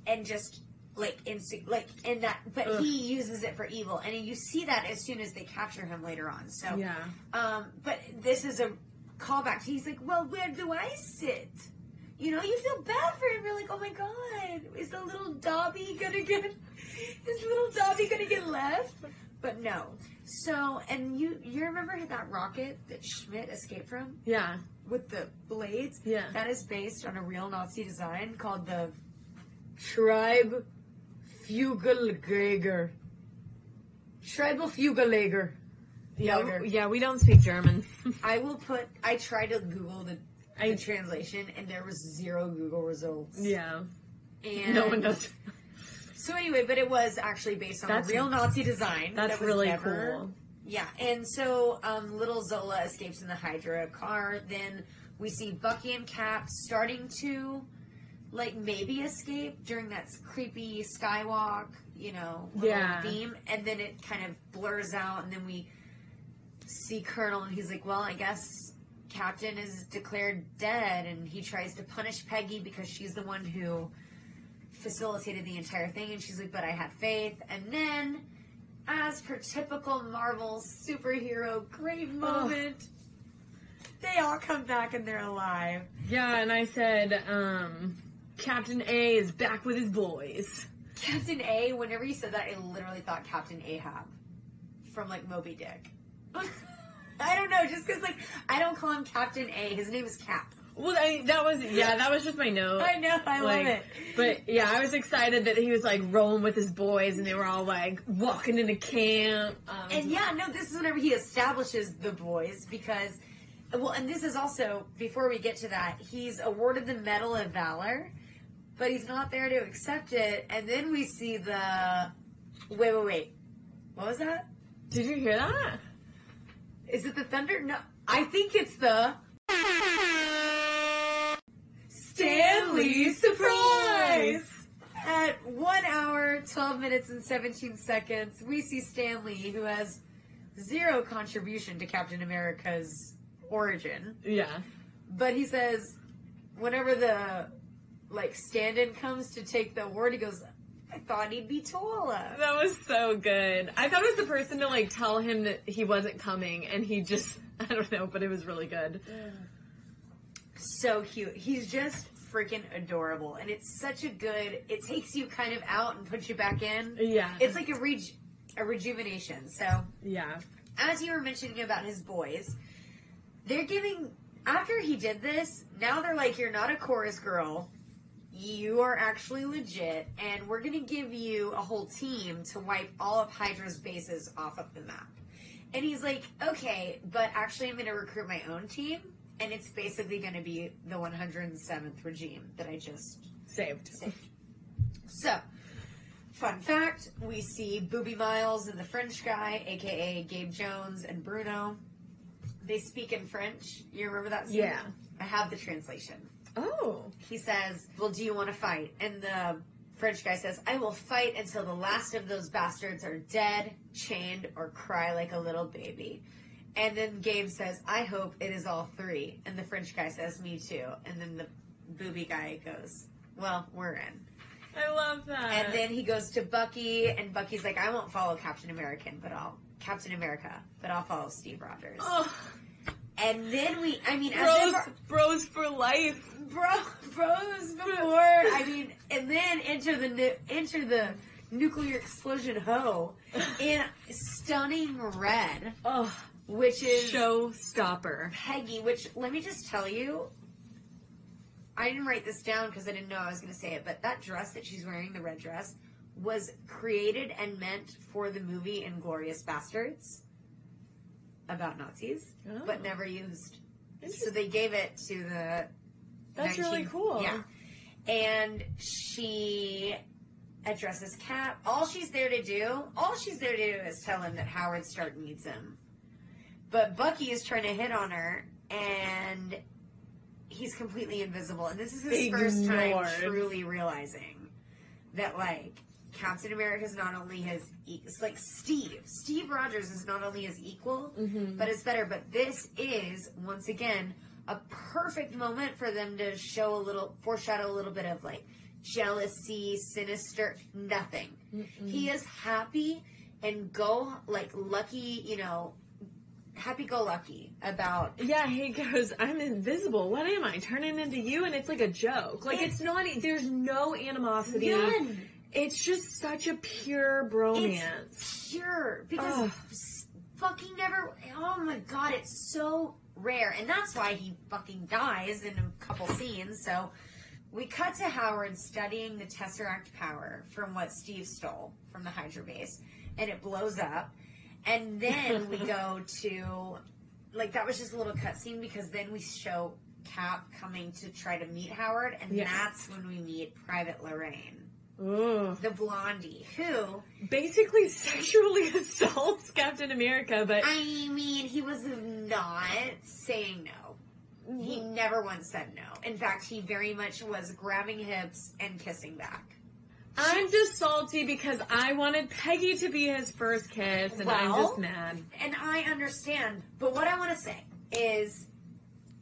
and just like inse- like in that but Ugh. he uses it for evil and you see that as soon as they capture him later on. So Yeah. um but this is a callback. He's like, "Well, where do I sit?" You know, you feel bad for him. You're like, "Oh my god, is the little Dobby gonna get is little Dobby gonna get left?" But no. So, and you you remember that rocket that Schmidt escaped from Yeah. with the blades? Yeah. That is based on a real Nazi design called the Schreib Fugelager. Schreibelfugelager. Yeah. Yeah. We don't speak German. [LAUGHS] I will put. I tried to Google the, I- translation, and there was zero Google results. yeah. and No one does. [LAUGHS] So anyway, but it was actually based on That's- a real Nazi design. That's that really never- cool. Yeah, and so um, little Zola escapes in the Hydra car. Then we see Bucky and Cap starting to, like, maybe escape during that creepy skywalk, you know, Yeah. beam, and then it kind of blurs out, and then we see Colonel, and he's like, "Well, I guess Captain is declared dead," and he tries to punish Peggy because she's the one who facilitated the entire thing, and she's like, "But I had faith," and then as per typical Marvel superhero, great moment. They all come back and they're alive. Yeah. And I said, um, Captain A is back with his boys. Captain A, whenever you said that, I literally thought Captain Ahab from like Moby Dick. [LAUGHS] I don't know, just because like I don't call him Captain A. His name is Cap. Well, I, that was yeah. That was just my note. I know, I like, love it. But yeah, I was excited that he was like rolling with his boys and they were all like walking into camp. Um, And yeah, no, this is whenever he establishes the boys because, well, and this is also before we get to that, he's awarded the Medal of Valor, but he's not there to accept it. And then we see the wait, wait, wait, what was that? did you hear that? Is it the thunder? No, I think it's the Stan Lee surprise. At one hour, 12 minutes, and 17 seconds, we see Stan Lee, who has zero contribution to Captain America's origin. Yeah. But he says, whenever the like stand-in comes to take the award, he goes, "I thought he'd be taller." That was so good. I thought it was the person to like tell him that he wasn't coming, and he just [LAUGHS] I don't know, but it was really good. So cute. He's just freaking adorable, and it's such a good. It takes you kind of out and puts you back in. Yeah. It's like a reju- a rejuvenation. So yeah. as you were mentioning about his boys, they're giving after he did this, now they're like, You're not a chorus girl. You are actually legit, and we're gonna give you a whole team to wipe all of Hydra's bases off of the map. And he's like, Okay, but actually I'm gonna recruit my own team, and it's basically gonna be the 107th regime that I just Saved. saved. So, Fun fact: We see Boobie Miles and the French guy, aka Gabe Jones and Bruno. They speak in French. You remember that scene? Yeah. I have the translation. Oh. He says, "Well, do you want to fight?" And the French guy says, "I will fight until the last of those bastards are dead, chained, or cry like a little baby." And then Gabe says, "I hope it is all three. And the French guy says, "Me too." And then the booby guy goes, "Well, we're in." I love that. And then he goes to Bucky, and Bucky's like, "I won't follow Captain American, but I'll Captain America, but I'll follow Steve Rogers." oh, And then we, I mean, as bros, bros for life. bro, bros before. I mean, and then enter the enter the nuclear explosion hoe [LAUGHS] in stunning red, Oh, which is showstopper. Peggy. Which let me just tell you, I didn't write this down because I didn't know I was going to say it, but that dress that she's wearing, the red dress, was created and meant for the movie Inglourious Basterds about Nazis, Oh. but never used. So they gave it to the That's 19 really cool. Yeah. And she addresses Cap. All she's there to do, all she's there to do is tell him that Howard Stark needs him. But Bucky is trying to hit on her, and he's completely invisible. And this is his first time truly realizing that, like, Captain America is not only his, e- it's like Steve. Steve Rogers is not only his equal, Mm-hmm. but it's better. But this is, once again, a perfect moment for them to show a little, foreshadow a little bit of like jealousy, sinister, nothing. He is happy and go, like, lucky, you know, happy go lucky about. Yeah, he goes, I'm invisible. What am I? Turning into you? And it's like a joke. Like, it's not, e, there's no animosity. None. It's just such a pure bromance. It's pure because Ugh. fucking never. Oh my god, it's so rare, and that's why he fucking dies in a couple scenes. So we cut to Howard studying the Tesseract power from what Steve stole from the Hydra base, and it blows up. And then we [LAUGHS] go to like that was just a little cutscene because then we show Cap coming to try to meet Howard, and that's when we meet Private Lorraine, The blondie, who Basically [LAUGHS] sexually assaults Captain America, but I mean, he was not saying no. He mm-hmm. never once said no. In fact, he very much was grabbing hips and kissing back. I'm just salty because I wanted Peggy to be his first kiss, and I'm just mad. And I understand, but what I want to say is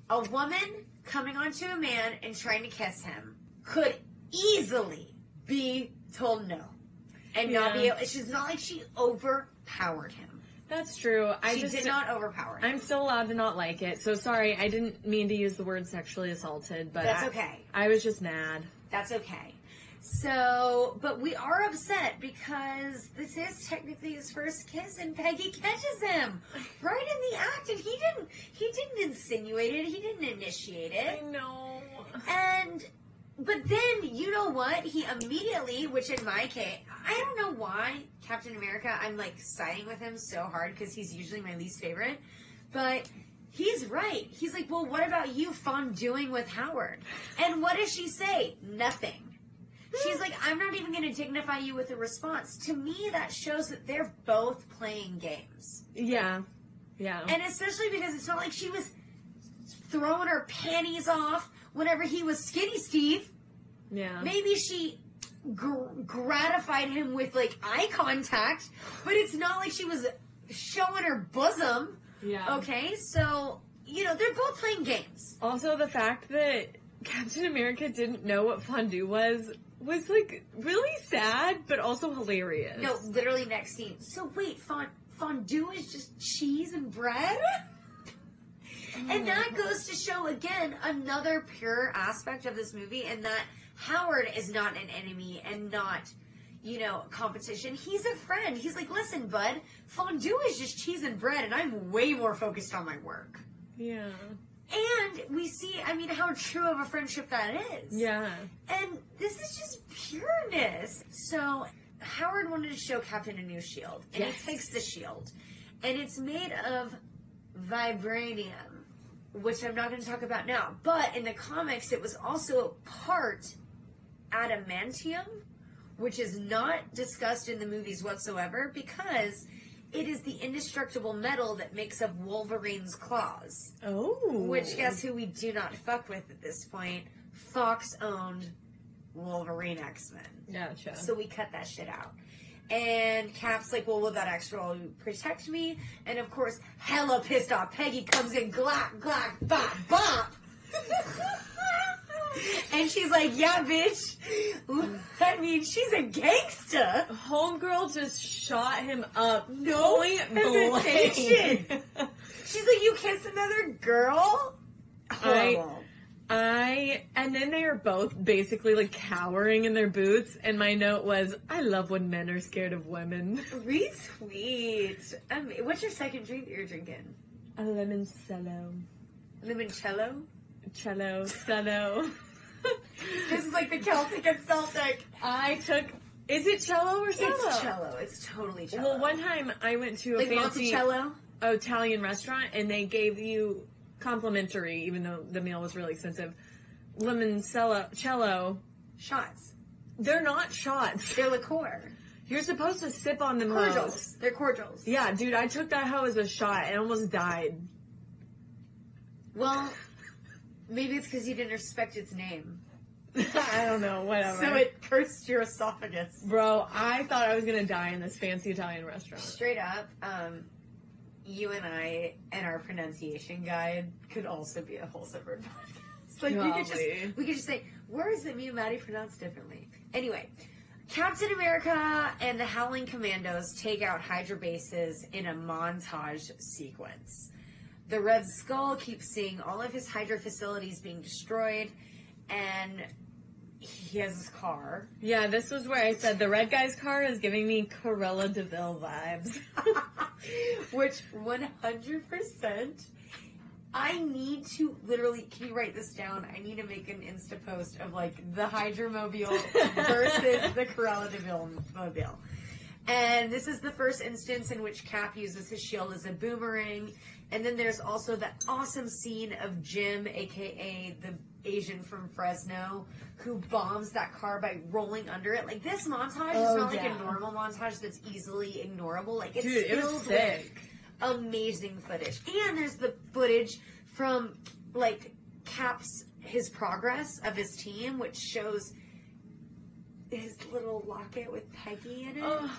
a woman coming onto a man and trying to kiss him could easily be told no. And not be Yeah. able, she's not like she overpowered him. That's true. I She just did not overpower him. I'm still allowed to not like it. So sorry, I didn't mean to use the word sexually assaulted, but That's I- okay. I was just mad. That's okay. So, but we are upset because this is technically his first kiss, and Peggy catches him right in the act, and he didn't. He didn't insinuate it. He didn't initiate it. I know. And, but then you know what? He immediately, which in my case, I don't know why Captain America. I'm like siding with him so hard because he's usually my least favorite, but. He's right. He's like, well, what about you fondueing with Howard? And what does she say? Nothing. She's like, I'm not even going to dignify you with a response. To me, that shows that they're both playing games. Yeah. Yeah. And especially because it's not like she was throwing her panties off whenever he was skinny Steve. yeah. Maybe she gr- gratified him with like eye contact, but it's not like she was showing her bosom. Yeah. Okay, so, you know, they're both playing games. Also, the fact that Captain America didn't know what fondue was was like really sad, but also hilarious. No, literally next scene. So wait, fond- fondue is just cheese and bread? And that goes to show again another pure aspect of this movie, and that Howard is not an enemy and not, you know, competition. He's a friend. He's like, listen, bud, fondue is just cheese and bread, and I'm way more focused on my work. Yeah. And we see, I mean, how true of a friendship that is. Yeah. And this is just pureness. So Howard wanted to show Captain a new shield, and Yes. he takes the shield, and it's made of vibranium, which I'm not going to talk about now. But in the comics, it was also part adamantium, which is not discussed in the movies whatsoever because it is the indestructible metal that makes up Wolverine's claws. Oh. Which, guess who we do not fuck with at this point? Fox owned Wolverine X Men. Gotcha. So we cut that shit out. And Cap's like, well, will that extra all protect me? And of course, hella pissed off. Peggy comes in, glock, glock, bop, bop. [LAUGHS] and she's like, yeah, bitch. I mean, she's a gangster. Homegirl just shot him up. No point hesitation. She's like, you kissed another girl? Horrible. I and then they are both basically like cowering in their boots. And my note was, "I love when men are scared of women." [LAUGHS] Retweet. Um, what's your second drink that you're drinking? A lemon cello, Limoncello? cello, cello. [LAUGHS] This is like the Celtic and Celtic. I took. Is it cello or cello? It's cello. It's totally cello. Well, one time I went to a like fancy Monticello. Italian restaurant and they gave you complimentary, even though the meal was really expensive, lemon cello. cello. Shots. They're not shots. They're liqueur. You're supposed to sip on them. Cordials. Rose. They're cordials. Yeah, dude, I took that hoe as a shot and almost died. Well, maybe it's because you didn't respect its name. [LAUGHS] I don't know, whatever. So it cursed your esophagus. Bro, I thought I was gonna die in this fancy Italian restaurant. Straight up, um, you and I and our pronunciation guide could also be a whole separate podcast. [LAUGHS] Like we could just we could just say words that me and Madi pronounce differently. Anyway, Captain America and the Howling Commandos take out Hydra bases in a montage sequence. The Red Skull keeps seeing all of his Hydra facilities being destroyed, and he has his car. Yeah, this was where I said the red guy's car is giving me Corella Deville vibes. [LAUGHS] Which 100%. I need to literally, can you write this down? I need to make an Insta post of like the Hydromobile versus the Cruella de Vil mobile. And this is the first instance in which Cap uses his shield as a boomerang. And then there's also that awesome scene of Jim, aka the Asian from Fresno, who bombs that car by rolling under it. Like this montage is Oh, not like a normal montage that's easily ignorable. Like it's Dude, it filled with amazing footage. And there's the footage from like Cap's his progress of his team, which shows his little locket with Peggy in it. Ugh.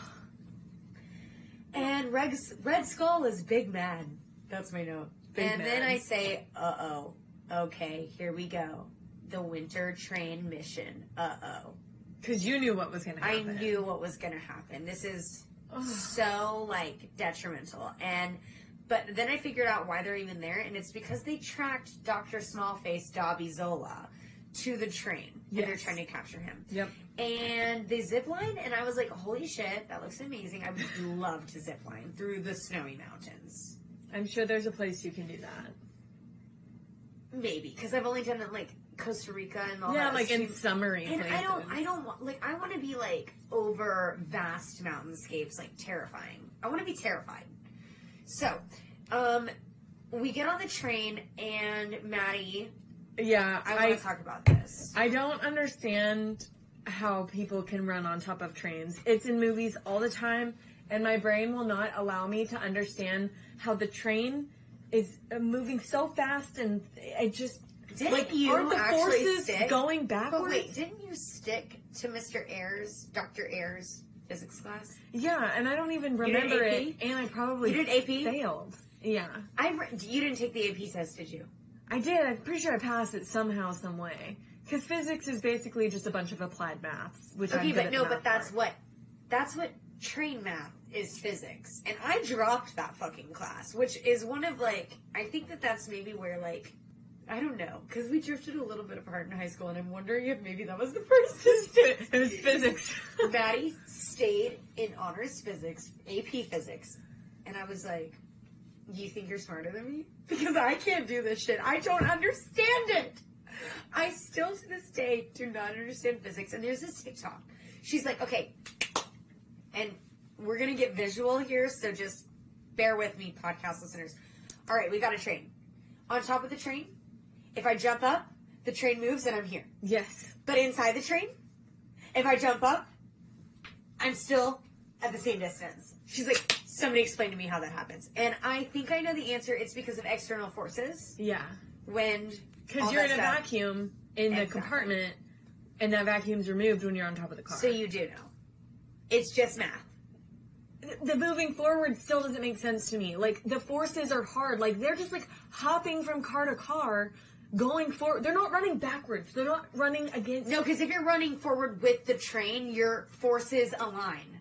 And Reg's, Red Skull is big mad. That's my note. Big and then. I say, uh oh. Okay, here we go. The winter train mission. Uh oh. Cause you knew what was gonna happen. I knew what was going to happen. This is so like detrimental. And but then I figured out why they're even there, and it's because they tracked Doctor Smallface Dobby Zola to the train, and they're trying to capture him. Yep. And they zipline, and I was like, "Holy shit, that looks amazing! I would [LAUGHS] love to zipline through the snowy mountains." I'm sure there's a place you can do that. Maybe because I've only done it like Costa Rica and all yeah, that. like in summery And places. I don't, I don't want, like, I want to be like over vast mountainscapes, like terrifying. I want to be terrified. So, um, we get on the train, and Madi, Yeah, I I want to talk about this. I don't understand how people can run on top of trains. It's in movies all the time, and my brain will not allow me to understand how the train is uh, moving so fast and it just Didn't like you aren't the forces stick? going But backwards? wait, didn't you stick to Mr. Ayers, Dr. Ayers physics class? Yeah, and I don't even remember it, and I probably You did AP? failed. Yeah, I re- you didn't take the AP test, did you? I did. I'm pretty sure I passed it somehow, some way. Because physics is basically just a bunch of applied maths, which I'm Okay, good but no, but that's part. what that's what train math is physics, and I dropped that fucking class, which is one of like I think that that's maybe where like I don't know because we drifted a little bit apart in high school, and I'm wondering if maybe that was the first [LAUGHS] it was physics. [LAUGHS] Madi stayed in honors physics, AP physics, and I was like, "You think you're smarter than me? [LAUGHS] Because I can't do this shit. I don't understand it. I still to this day do not understand physics." And there's this TikTok. She's like, "Okay," and we're gonna get visual here, so just bear with me, podcast listeners. All right, we got a train. On top of the train, if I jump up, the train moves and I'm here. yes. But inside the train, if I jump up, I'm still at the same distance. She's like, somebody explain to me how that happens. And I think I know the answer. It's because of external forces. Yeah. Wind. Because you're in a stuff. vacuum in the compartment, and that vacuum's removed when you're on top of the car. So you do know. It's just math. the moving forward still doesn't make sense to me. Like the forces are hard. Like they're just like hopping from car to car, going forward. They're not running backwards. They're not running against. No, because if you're running forward with the train, your forces align.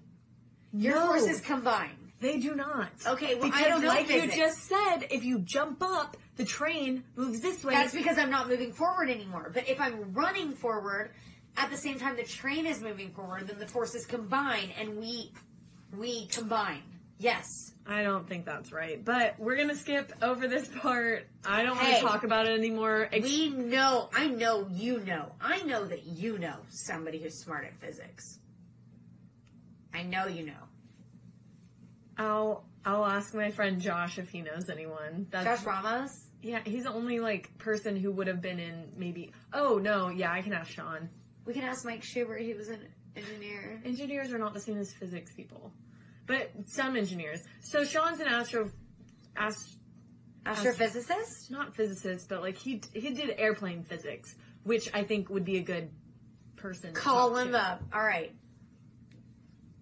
Your No. forces combine. They do not. Okay, well, I don't know like physics. you just said, if you jump up, the train moves this way. That's because I'm not moving forward anymore. But if I'm running forward, at the same time the train is moving forward, then the forces combine and we we combine. Yes. I don't think that's right. But we're gonna skip over this part. I don't Hey. want to talk about it anymore. Ex- We know, I know you know. I know that you know somebody who's smart at physics. I know you know. I'll I'll ask my friend Josh if he knows anyone. That's Josh Ramos? Yeah, he's the only like person who would have been in maybe. Oh no, yeah, I can ask Sean. We can ask Mike Schubert, he was an engineer. Engineers are not the same as physics people, but some engineers. So Sean's an astro, ast, Astrophysicist? not physicist, but like he he did airplane physics, which I think would be a good person. to Call him to. up. All right.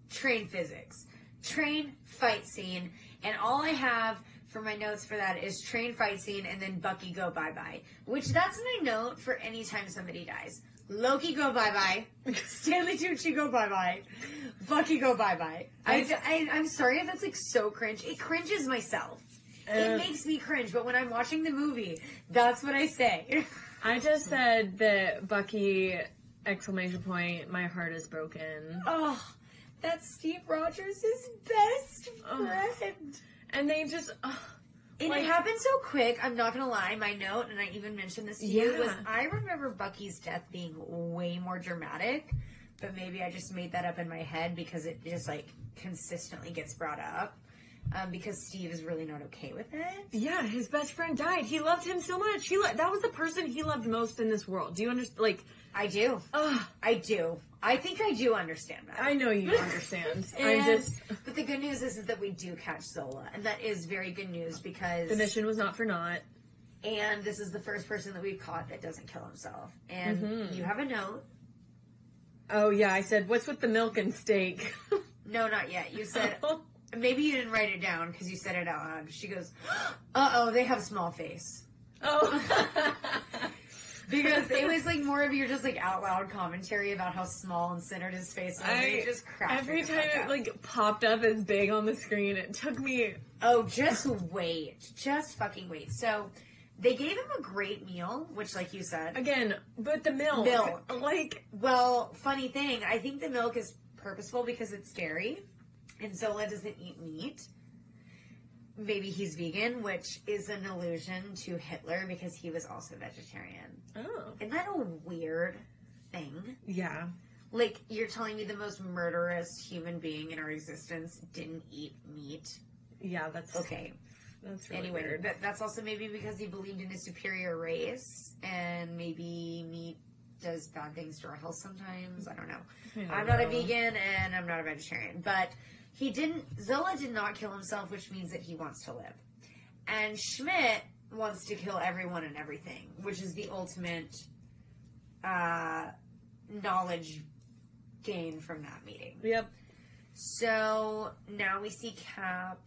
Train physics. Train fight scene. And all I have for my notes for that is train fight scene and then Bucky go bye bye. Which that's my note for any time somebody dies. Loki go bye bye. [LAUGHS] Stanley Tucci go bye bye. Bucky go bye bye. I, I, I'm sorry if that's like so cringe. It cringes myself. Uh, it makes me cringe, but when I'm watching the movie, that's what I say. [LAUGHS] I just said that Bucky exclamation point. My heart is broken. Oh, that's Steve Rogers' best friend. And they just. And Like- it happened so quick. I'm not gonna lie. My note, and I even mentioned this to you, Yeah. was I remember Bucky's death being way more dramatic, but maybe I just made that up in my head because it just like consistently gets brought up. Um, because Steve is really not okay with it. Yeah, his best friend died. He loved him so much. He lo- that was the person he loved most in this world. Do you understand? Like, I do. ugh, I do. I think I do understand that. I know you [LAUGHS] understand. I'm just But the good news is, is that we do catch Zola, and that is very good news because the mission was not for naught. And this is the first person that we've caught that doesn't kill himself. And Mhm. you have a note. Oh yeah, I said, "What's with the milk and steak?" [LAUGHS] No, not yet. You said maybe you didn't write it down because you said it out loud. She goes, "Uh oh, they have a small face." oh, [LAUGHS] Because it was like more of your just like out loud commentary about how small and centered his face was. I just every time it like popped up as big on the screen, it took me. oh, just wait, just fucking wait. So they gave him a great meal, which, like you said, Again, but the milk, Milk. like Well, funny thing, I think the milk is purposeful because it's dairy, and Zola doesn't eat meat. Maybe he's vegan, which is an allusion to Hitler because he was also vegetarian. oh Isn't that a weird thing? yeah, Like, you're telling me the most murderous human being in our existence didn't eat meat? yeah, that's Okay. That's really Anyway, weird. but that's also maybe because he believed in a superior race, and maybe meat does bad things to our health sometimes. I don't know. I don't I'm not a vegan and I'm not a vegetarian, but he didn't. Zola did not kill himself, which means that he wants to live. And Schmidt wants to kill everyone and everything, which is the ultimate uh, knowledge gain from that meeting. Yep. So now we see Cap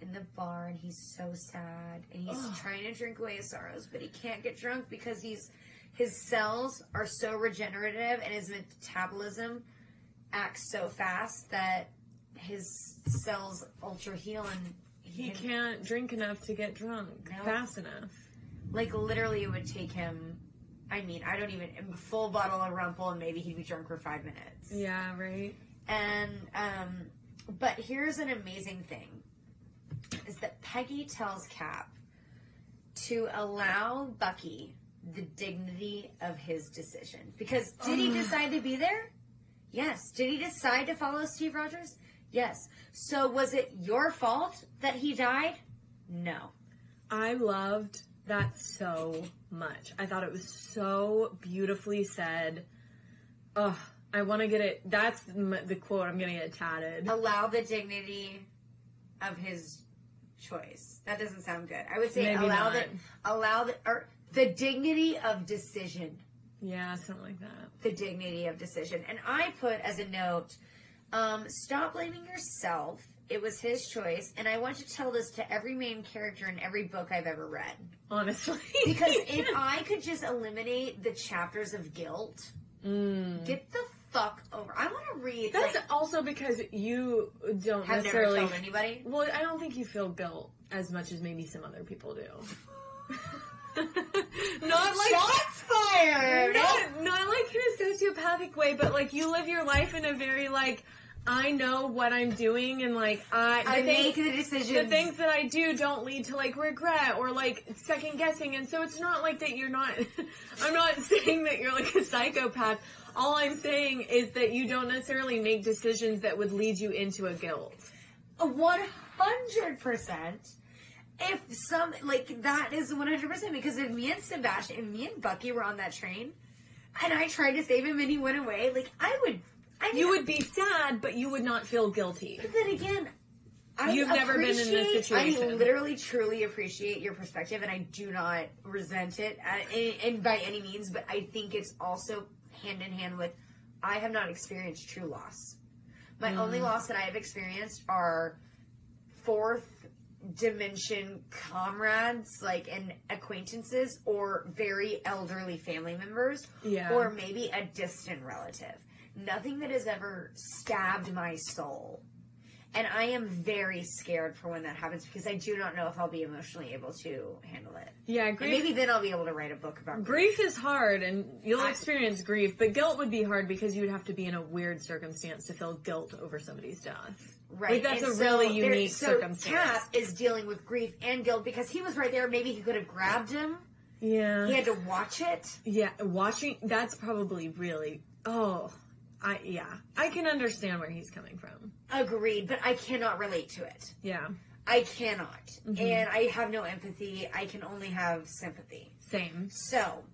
in the bar, and he's so sad, and he's Ugh. trying to drink away his sorrows, but he can't get drunk because he's his cells are so regenerative, and his metabolism acts so fast that his cells ultra heal, and He can't drink enough to get drunk No. fast enough. like literally it would take him. I mean, I don't even a full bottle of Rumple, and maybe he'd be drunk for five minutes. Yeah, right. And um, but here's an amazing thing: is that Peggy tells Cap to allow Bucky the dignity of his decision. Because did he decide to be there? Yes. Did he decide to follow Steve Rogers? Yes. So was it your fault that he died? No. I loved that so much. I thought it was so beautifully said. Ugh, I want to get it. That's the quote. I'm gonna get tatted. Allow the dignity of his choice. That doesn't sound good. I would say Maybe allow not. the allow the or the dignity of decision. Yeah, something like that. The dignity of decision. And I put as a note, um, stop blaming yourself. It was his choice, and I want to tell this to every main character in every book I've ever read. Honestly, [LAUGHS] Because if [LAUGHS] I could just eliminate the chapters of guilt, get the fuck over. I want to read. Mm. that's like, also because you don't have never necessarily. anybody. Well, I don't think you feel guilt as much as maybe some other people do. [LAUGHS] not like Shots fired. not, not like in a sociopathic way, but like you live your life in a very like I know what I'm doing and like I I things- make the decisions. the things that I do don't lead to like regret or like second guessing and so it's not like that you're not [LAUGHS] I'm not [LAUGHS] saying that you're like a psychopath. All I'm saying is that you don't necessarily make decisions that would lead you into a guilt. One hundred percent. If some like that is one hundred percent because if me and Sebastian, if me and Bucky were on that train, and I tried to save him and he went away, like I would, I mean, You would be sad, but you would not feel guilty. But then again, I You've never been in this situation. I literally, truly appreciate your perspective, and I do not resent it, uh, and, and by any means. But I think it's also hand in hand with I have not experienced true loss. My Mm. only loss that I have experienced are fourth dimension comrades, like and acquaintances, or very elderly family members, Yeah. or maybe a distant relative. Nothing that has ever stabbed my soul. And I am very scared for when that happens because I do not know if I'll be emotionally able to handle it. Yeah, And grief maybe then I'll be able to write a book about grief. Grief is hard, and you'll I- experience grief, but guilt would be hard because you would have to be in a weird circumstance to feel guilt over somebody's death. Right. Like, that's And a so really unique so circumstance. Cap is dealing with grief and guilt because he was right there. Maybe he could have grabbed him. Yeah. He had to watch it. Yeah, watching that's probably really oh, I yeah. I can understand where he's coming from. Agreed, but I cannot relate to it. Yeah. I cannot. Mm-hmm. And I have no empathy. I can only have sympathy. Same. So,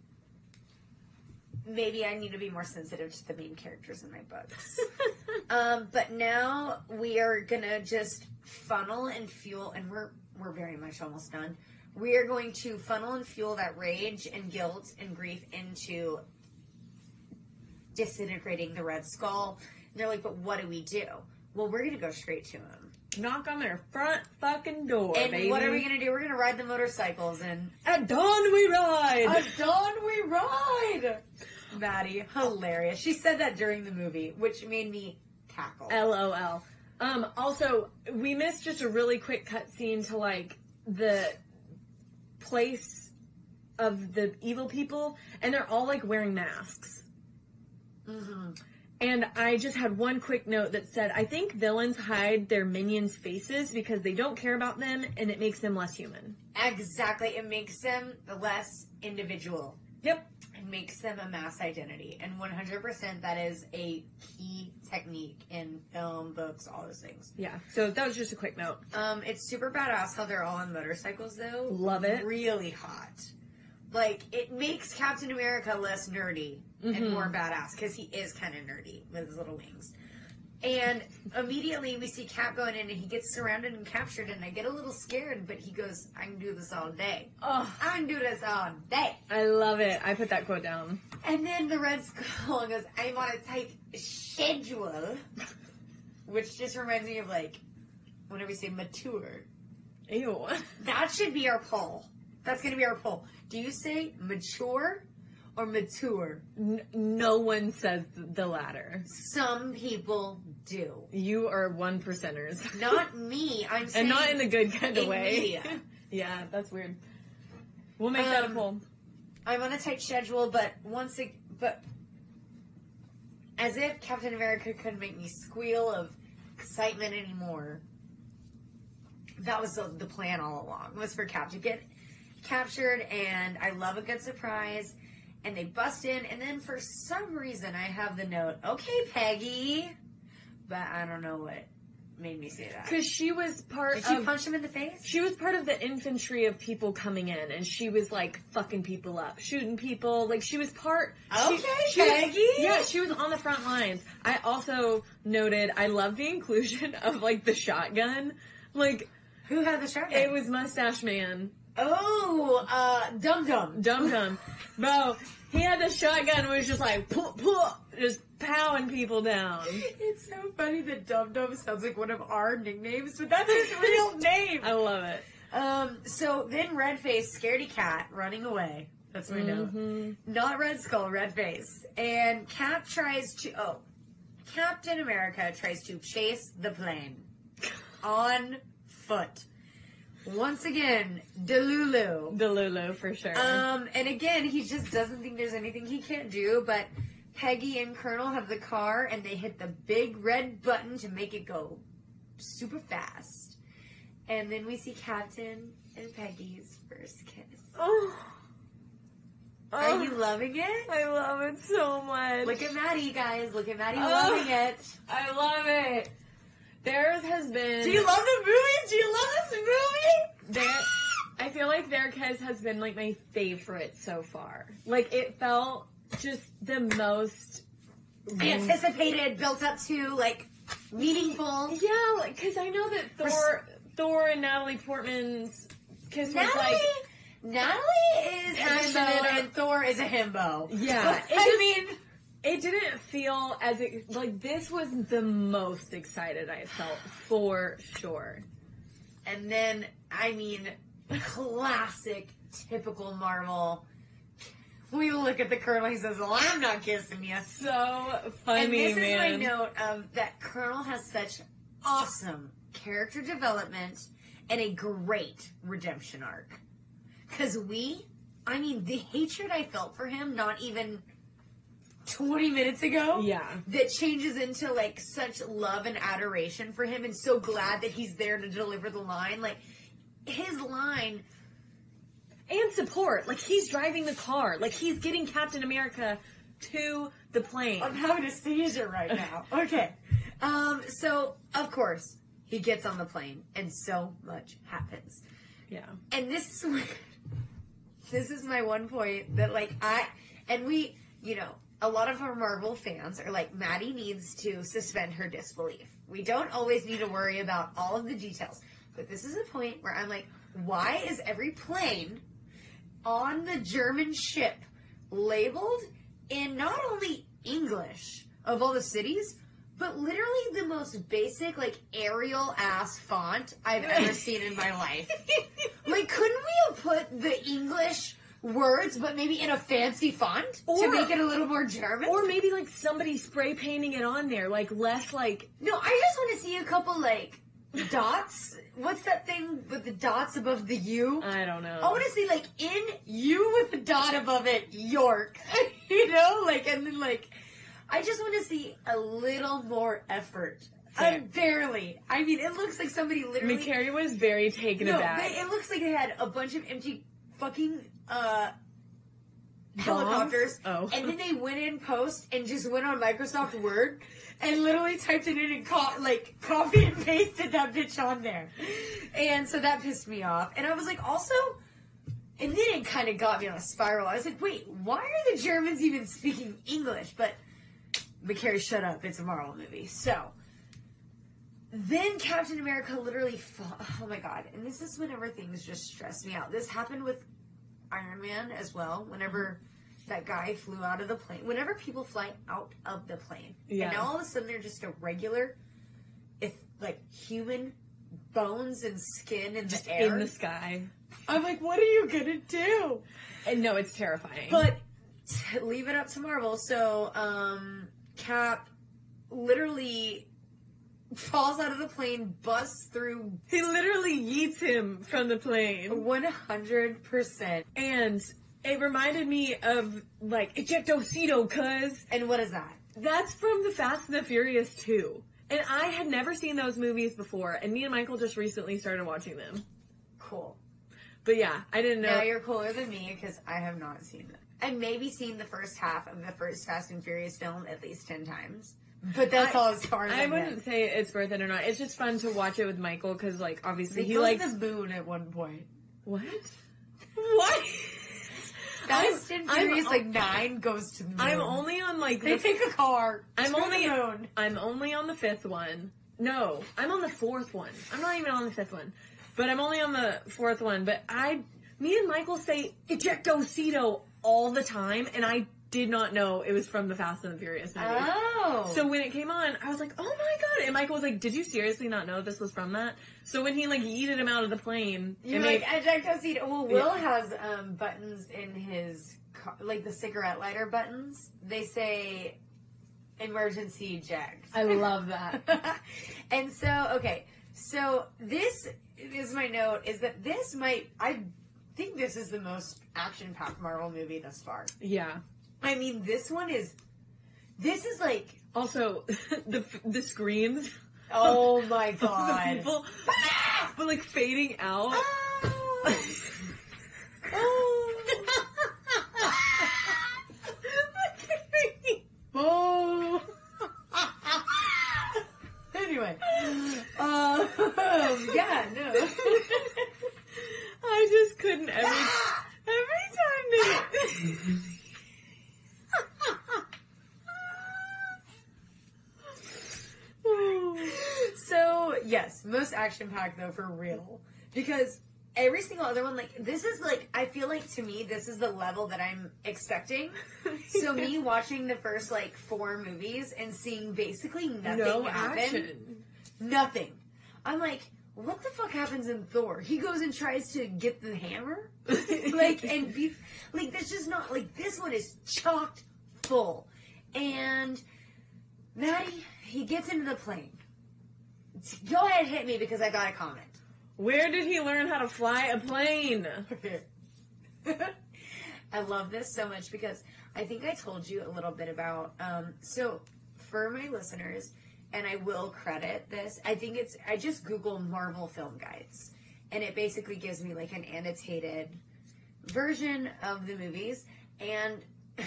maybe I need to be more sensitive to the main characters in my books. [LAUGHS] um, but now we are gonna just funnel and fuel, and we're we're very much almost done. We are going to funnel and fuel that rage and guilt and grief into disintegrating the Red Skull. And they're like, but what do we do? Well, we're gonna go straight to him. Knock on their front fucking door, And baby. what are we gonna do? We're gonna ride the motorcycles and At dawn we ride. At dawn we ride. Madi, hilarious. She said that during the movie, which made me cackle. LOL. Um, also, we missed just a really quick cutscene to like the place of the evil people, and they're all like wearing masks. And I just had one quick note that said, I think villains hide their minions' faces because they don't care about them, and it makes them less human. exactly. It makes them less individual. Yep. It makes them a mass identity. And 100% that is a key technique in film, books, all those things. Yeah. So that was just a quick note. Um, it's super badass how they're all on motorcycles though. Love it. Really hot. Like it makes Captain America less nerdy Mm-hmm. and more badass because he is kind of nerdy with his little wings. And immediately we see Cap going in and he gets surrounded and captured and I get a little scared, but he goes, I can do this all day. Oh, I can do this all day. I love it. I put that quote down. And then the Red Skull [LAUGHS] goes, I'm on a tight schedule. [LAUGHS] Which just reminds me of like, whenever we say mature. Ew. [LAUGHS] That should be our poll. That's going to be our poll. Do you say mature or mature? N- no one says the latter. Some people do. You are one percenters. [LAUGHS] Not me. I'm saying and not in the good kind of way. media. [LAUGHS] yeah, that's weird. We'll make that a Um, poll. I'm on a tight schedule, but once it, but as if Captain America couldn't make me squeal of excitement anymore. That was the, the plan all along. Was for Cap to get captured, and I love a good surprise. And they bust in, and then for some reason I have the note, "Okay, Peggy," but I don't know what made me say that. Because she was part Did she of. punch him in the face? She was part of the infantry of people coming in, and she was like fucking people up, shooting people. Like she was part. she- Okay, she was- Peggy. yeah, she was on the front lines. I also noted I love the inclusion [LAUGHS] of like the shotgun. Like Who had the shotgun? it was Mustache Man, oh, uh, Dum Dum. Dum Dum, bro. He had the shotgun, and was just like pooh, pooh, just powing people down. It's so funny that Dum Dum sounds like one of our nicknames, but that's his [LAUGHS] real name. I love it. Um, so then Red Face, scaredy cat, running away. That's my note. Not Red Skull, Red Face. And Cap tries to, oh, Captain America tries to chase the plane [LAUGHS] on foot. Once again, Delulu. The Lulu for sure. Um, and again, he just doesn't think there's anything he can't do, but Peggy and Colonel have the car and they hit the big red button to make it go super fast. And then we see Captain and Peggy's first kiss. oh. Are you loving it? I love it so much. Look at Madi, guys. Look at Madi Oh. loving it. I love it. Theirs has been. Do you love the movies? Do you love this movie? Their, I feel like their kiss has been like my favorite so far. Like it felt just the most. Anticipated, built up to, like, meaningful. Yeah, like because I know that Thor, Thor and Natalie Portman's kiss was Natalie, like. Natalie is a Passionate himbo or- and Thor is a himbo. Yeah, [LAUGHS] it I just- mean, It didn't feel as it, like this was the most excited I felt for sure. and then I mean, classic, typical Marvel. We look at the Colonel. He says, "Well, I'm not kissing you." So funny, and this man. is my note of that Colonel has such awesome character development and a great redemption arc. Because we, I mean, the hatred I felt for him, not even 20 minutes ago. Yeah. That changes into like such love and adoration for him and so glad that he's there to deliver the line. Like, his line and support. Like he's driving the car. Like he's getting Captain America to the plane. I'm having a seizure right [LAUGHS] now. Okay. Um, so of course he gets on the plane and so much happens. Yeah. And this is [LAUGHS] my, this is my one point that like I and we, you know, a lot of our Marvel fans are like Madi needs to suspend her disbelief. We don't always need to worry about all of the details. But this is a point where I'm like, why is every plane on the German ship labeled in not only English of all the cities, but literally the most basic, like Arial ass font I've ever [LAUGHS] seen in my life. Like, couldn't we have put the English words, but maybe in a fancy font to make it a little more German? Or maybe like somebody spray painting it on there, like less like no, I just want to see a couple like dots. What's that thing with the dots above the U? I don't know. I want to see like in you with the dot above it, York. [LAUGHS] you know, like and then like, I just want to see a little more effort. Fair. I'm barely. I mean, it looks like somebody literally. McCary was very taken no, aback. they, it looks like they had a bunch of empty fucking uh helicopters, Oh. and then they went in post and just went on Microsoft Word and literally typed it in and co- like copy and pasted that bitch on there, and so that pissed me off. And I was like, also, and then it kind of got me on a spiral. I was like, wait, why are the Germans even speaking English? But McCary, shut up! It's a Marvel movie, so. Then Captain America literally fall. Oh my god! And this is whenever things just stress me out. This happened with Iron Man as well. Whenever that guy flew out of the plane. Whenever people fly out of the plane, Yeah. and now all of a sudden they're just a regular, if like human bones and skin in just the air. in the sky. I'm like, what are you gonna do? And no, it's terrifying. But t- leave it up to Marvel. So, um, Cap literally falls out of the plane, busts through he literally yeets him from the plane. 100%. And it reminded me of like ejectocito, cuz And what is that? that's from the Fast and the Furious 2. And I had never seen those movies before, and me and Michael just recently started watching them. Cool. But yeah, I didn't know. Now you're cooler than me because I have not seen them. I've maybe seen the first half of the first Fast and Furious film at least 10 times. But that's I- all as far as I I, wouldn't get. say it's worth it or not. It's just fun to watch it with Michael because, like, obviously They he likes the moon at one point. what? [LAUGHS] What? Fast and I'm- Furious I'm- like nine goes to the moon. I'm only on like They the take a car. I'm only the moon. I'm only on the fifth one. No, I'm on the fourth one. I'm not even on the fifth one, but I'm only on the fourth one. But I, me and Michael say ejectocito all the time, and I did not know it was from the Fast and the Furious movie. Oh, So when it came on, I was like, "Oh my god!" And Michael was like, "Did you seriously not know this was from that?" So when he like yeeted him out of the plane, You're it like made- ejecto seat. Well, Will has um, buttons in his car, like the cigarette lighter buttons. They say emergency eject. I love that. [LAUGHS] and so, okay, so this is my note: is that this might I think this is the most action-packed Marvel movie thus far. yeah. I mean, this one is. This is like, Also, [LAUGHS] the the screams oh [LAUGHS] my of the god. people, ah! but like fading out. Ah! Oh. [LAUGHS] oh. anyway, um, yeah, no. I just couldn't every ah! every time they. so yes, most action packed though for real because every single other one like this is like I feel like to me this is the level that I'm expecting. [LAUGHS] So me watching the first like four movies and seeing basically nothing no happen, action. nothing. I'm like, what the fuck happens in Thor? He goes and tries to get the hammer, [LAUGHS] like and be like that's just not like this one is chocked full, and Madi he gets into the plane. Go ahead, hit me because I got a comment. Where did he learn how to fly a plane? [LAUGHS] I love this so much because I think I told you a little bit about. Um, so, for my listeners, and I will credit this, I think it's, I just Google Marvel film guides, and it basically gives me like an annotated version of the movies, and [LAUGHS]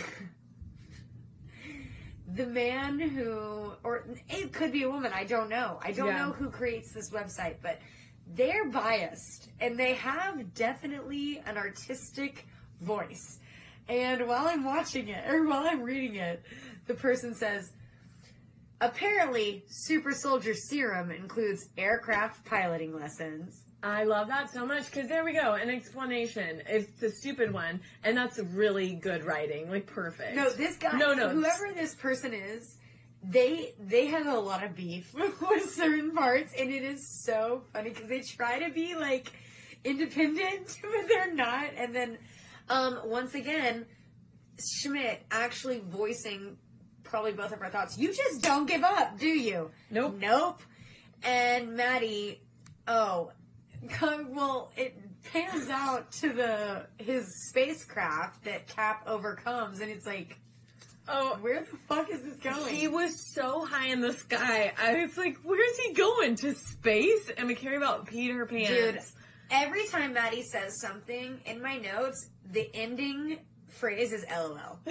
the man who, or it could be a woman, I don't know. I don't Yeah. know who creates this website, but they're biased and they have definitely an artistic voice. And while I'm watching it, or while I'm reading it, the person says, apparently, Super Soldier Serum includes aircraft piloting lessons. I love that so much because there we go, an explanation. It's a stupid one, and that's really good writing, like perfect. No, this guy, No, no, whoever this person is, they they have a lot of beef [LAUGHS] with certain parts, and it is so funny because they try to be like independent, [LAUGHS] but they're not. And then, um, once again, Schmidt actually voicing probably both of our thoughts. You just don't give up, do you? Nope. Nope. And Madi, oh, well, it pans out to the his spacecraft that Cap overcomes, and it's like, Oh, where the fuck is this going? he was so high in the sky. I was like, where's he going? To space? And we care about Peter Pan. Dude, every time Madi says something in my notes, the ending phrase is LOL. [LAUGHS]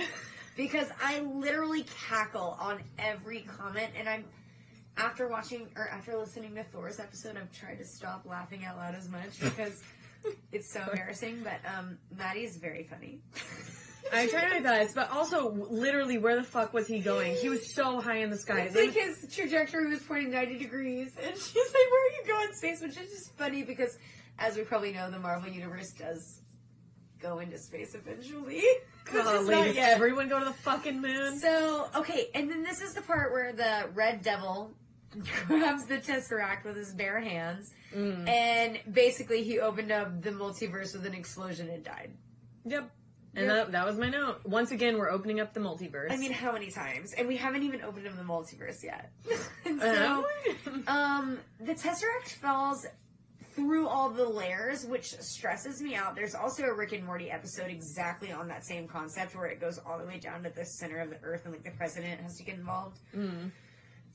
because I literally cackle on every comment, and I'm after watching or after listening to Thor's episode, I've tried to stop laughing out loud as much because [LAUGHS] it's so embarrassing. But um, Madi is very funny. I tried my best, but also, literally, where the fuck was he going? He was so high in the sky. It's like his trajectory was pointing 90 degrees, and [LAUGHS] she's like, Where are you going, space? Which is just funny because, as we probably know, the Marvel Universe does go into space eventually. Which is Golly, not does everyone go to the fucking moon? So, okay, and then this is the part where the Red Devil [LAUGHS] grabs the Tesseract with his bare hands, Mm. and basically he opened up the multiverse with an explosion and died. Yep. And Yep. that, that was my note. Once again, we're opening up the multiverse. I mean, how many times? And we haven't even opened up the multiverse yet. [LAUGHS] so, um, the Tesseract falls through all the layers, which stresses me out. There's also a Rick and Morty episode exactly on that same concept where it goes all the way down to the center of the earth and like the president has to get involved. Mm.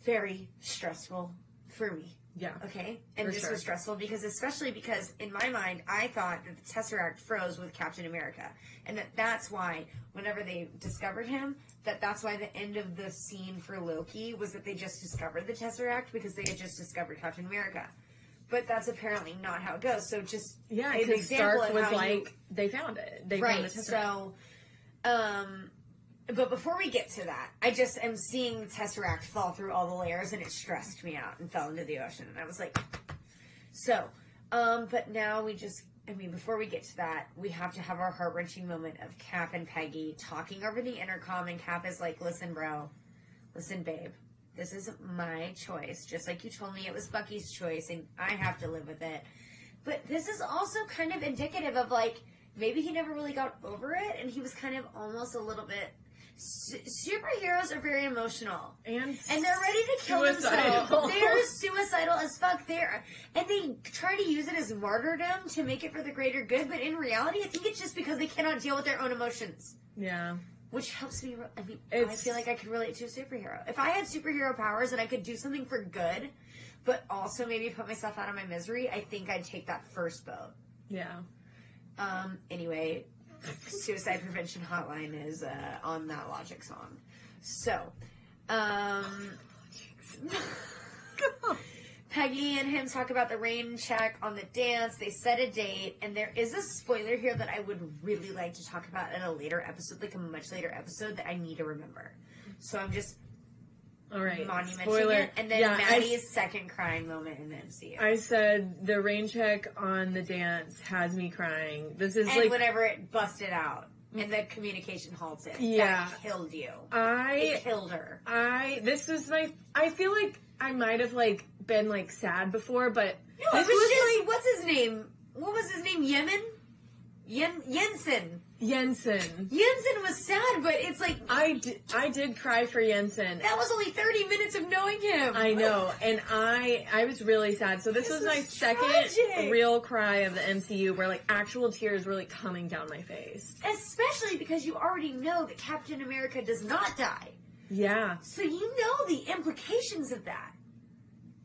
Very stressful. for me. Yeah. Okay, and this sure. was stressful because, especially because in my mind, I thought that the Tesseract froze with Captain America, and that that's why whenever they discovered him, that that's why the end of the scene for Loki was that they just discovered the Tesseract because they had just discovered Captain America. But that's apparently not how it goes. So just Yeah, an example Stark of was how you- like, they found it. They found right. the So, um, but before we get to that, I just am seeing the Tesseract fall through all the layers, and it stressed me out and fell into the ocean. And I was like, so, um, but now we just. I mean, before we get to that, we have to have our heart wrenching moment of Cap and Peggy talking over the intercom, and Cap is like, "Listen, bro, listen, babe, this is my choice. Just like you told me it was Bucky's choice, and I have to live with it. But this is also kind of indicative of like maybe he never really got over it, and he was kind of almost a little bit. Su- superheroes are very emotional, and and they're ready to kill Suicidal. themselves. They're suicidal as fuck. They're and they try to use it as martyrdom to make it for the greater good. But in reality, I think it's just because they cannot deal with their own emotions yeah. Which helps me. re- I mean, I feel like I could relate to a superhero. If I had superhero powers and I could do something for good, but also maybe put myself out of my misery, I think I'd take that first boat. Yeah. Um. Anyway, suicide prevention hotline is uh, on that Logic song. So, um, [LAUGHS] Peggy and him talk about the rain check on the dance. They set a date, and there is a spoiler here that I would really like to talk about in a later episode, like a much later episode that I need to remember. So I'm just All right. monumenting Spoiler. it, and then yeah, I- Madi's second crying moment in the MCU. I said the rain check on the dance has me crying. This is and like whenever it busted out and the communication halted, Yeah. that killed you. It I killed her. I this was my I feel like I might have like been like sad before, but No, it was, was just like what's his name? What was his name? Yemen? Yen Jensen. Jensen. Jensen was sad, but it's like I did, I did cry for Jensen. that was only thirty minutes of knowing him. I know, and I I was really sad. So this, This was my is second real cry of the MCU, where like actual tears were like coming down my face. Especially because you already know that Captain America does not die. Yeah, So you know the implications of that.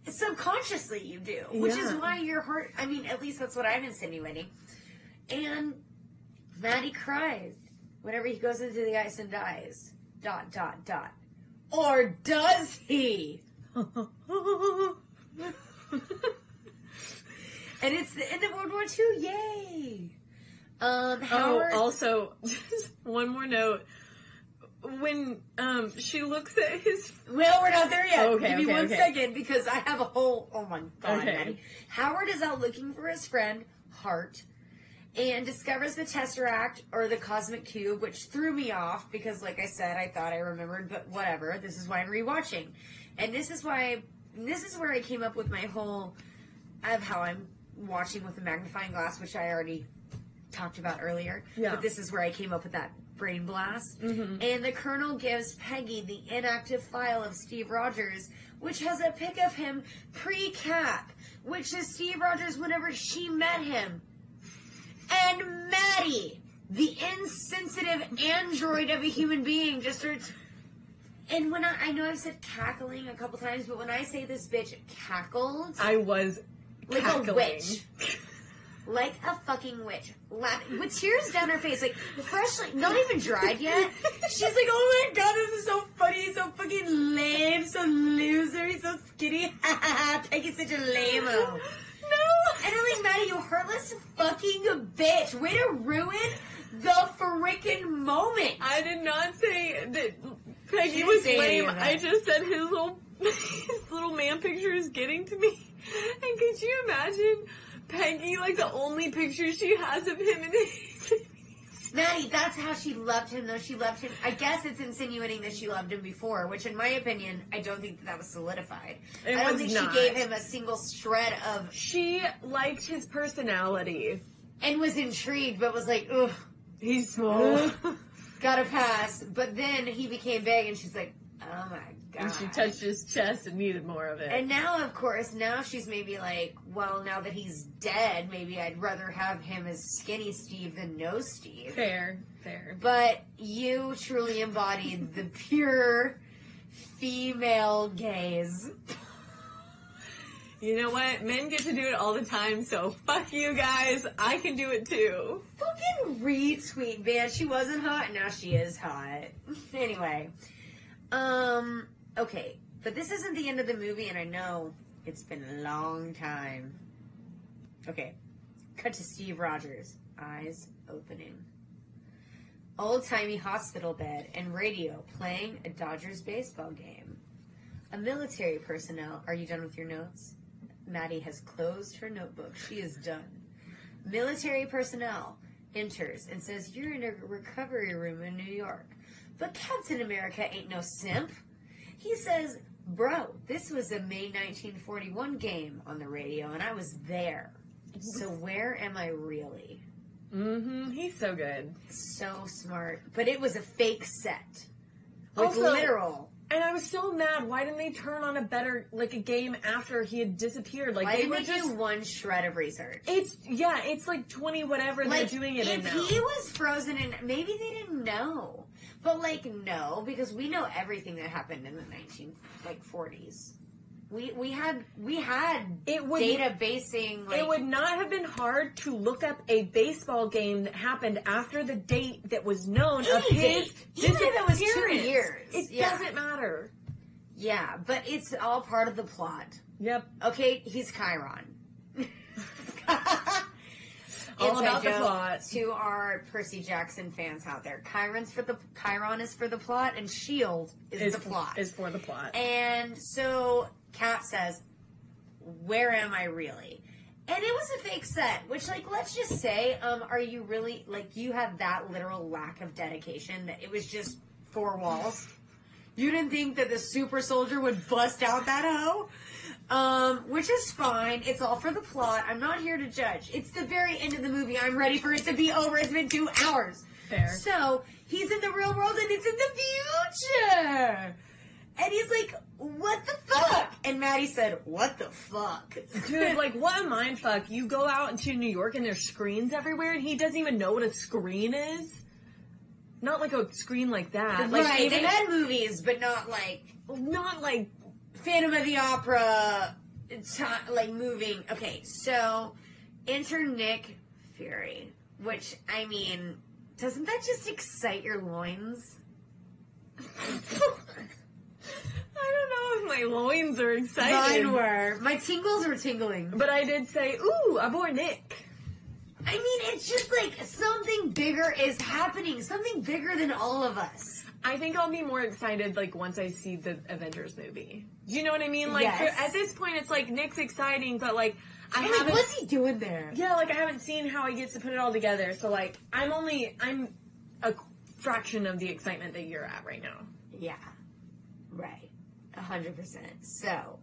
Subconsciously you do. Which is why your heart I mean, at least that's what I'm insinuating. And Madi cries whenever he goes into the ice and dies. Dot dot dot. Or does he? [LAUGHS] And it's the end of World War II. Yay! Um, Oh, also, [LAUGHS] just one more note. When um she looks at his well, we're not there yet. Okay, Give me okay, one okay. second because I have a whole. Oh my god, Okay. Madi. Howard is out looking for his friend Hart, and discovers the Tesseract or the Cosmic Cube, which threw me off because, like I said, I thought I remembered, but whatever. This is why I'm rewatching, and this is why. This is where I came up with my whole of how I'm watching with a magnifying glass, which I already talked about earlier. Yeah. But this is where I came up with that brain blast. Mm-hmm. And the Colonel gives Peggy the inactive file of Steve Rogers, which has a pic of him pre-cap, which is Steve Rogers whenever she met him. And Madi, the insensitive android of a human being, just starts. And when I, I know I've said cackling a couple times, but when I say this bitch cackled, I was like cackling. a witch. [LAUGHS] Like a fucking witch. Laughing with tears down her face, like freshly, not even dried yet. She's like, oh my god, this is so funny, so fucking lame, so loser, he's so skinny. [LAUGHS] Peggy's such a lame [LAUGHS] No. And I'm like, Madi, you heartless fucking bitch. Way to ruin the freaking moment. I did not say that Peggy was lame. I just said his little [LAUGHS] his little man picture is getting to me. And could you imagine Peggy like the only picture she has of him in the [LAUGHS] Madi, that's how she loved him, though. She loved him. I guess it's insinuating that she loved him before, which, in my opinion, I don't think that, that was solidified. It I don't was think not. she gave him a single shred of, She liked his personality. and was intrigued, but was like, ugh, He's small. [LAUGHS] gotta pass. But then he became big, and she's like, oh my god. and she touched his chest and needed more of it. And now, of course, now she's maybe like, well, now that he's dead, maybe I'd rather have him as skinny Steve than no Steve. fair, fair. But you truly embodied the pure female gaze. You know what? Men get to do it all the time, so fuck you guys. I can do it too. Fucking retweet, man. She wasn't hot, now she is hot. [LAUGHS] anyway. Um, okay. But this isn't the end of the movie, and I know it's been a long time. Okay. Cut to Steve Rogers. Eyes opening. Old timey hospital bed and radio playing a Dodgers baseball game. A military personnel. Are you done with your notes? Madi has closed her notebook. She is done. Military personnel enters and says, You're in a recovery room in New York. But Captain America ain't no simp. He says, Bro, this was a May 1941 game on the radio, and I was there. So [LAUGHS] where am I really? Mm-hmm. He's so good. So smart. But it was a fake set. With Also- literal. And I was so mad. Why didn't they turn on a better, like a game after he had disappeared? Like Why they were just. do one shred of research? It's yeah. It's like twenty whatever like they're doing it in if he was frozen and maybe they didn't know but like no because we know everything that happened in the 19 like 40s we we had we had It would- data basing like it would not have been hard to look up a baseball game that happened after the date that was known of his. Even if it was two years. It Yeah. doesn't matter. yeah but it's all part of the plot Yep. okay he's chiron [LAUGHS] [LAUGHS] All about the plot. to our Percy Jackson fans out there. Chiron's for the Chiron is for the plot, and Shield is, Is the plot. is for the plot. And so Cap says, Where am I really? And it was a fake set, which like let's just say, um, are you really like you have that literal lack of dedication that it was just four walls? You didn't think that the super soldier would bust out that hoe? Um, which is fine. It's all for the plot. I'm not here to judge. It's the very end of the movie. I'm ready for it to be over. It's been two hours. Fair. So he's in the real world and it's in the future. And he's like, what the fuck? And Madi said, what the fuck? Dude, like what a mind fuck. You go out into New York and there's screens everywhere and he doesn't even know what a screen is. Not like a screen like that. Like right, even they had movies, but not like not like Phantom of the Opera, ti like moving. Okay, so enter Nick Fury, which, I mean, doesn't that just excite your loins? [LAUGHS] I don't know if my loins are excited. Mine were. My tingles were tingling. But I did say, ooh, I bore Nick. I mean, it's just like something bigger is happening. Something bigger than all of us. I think I'll be more excited like once I see the Avengers movie. Do you know what I mean? Like Yes. for- at this point, it's like Nick's exciting, but like I I'm haven't. what's he doing there? yeah, like I haven't seen how he gets to put it all together. So like I'm only I'm a fraction of the excitement that you're at right now. Yeah. Right. A hundred percent. So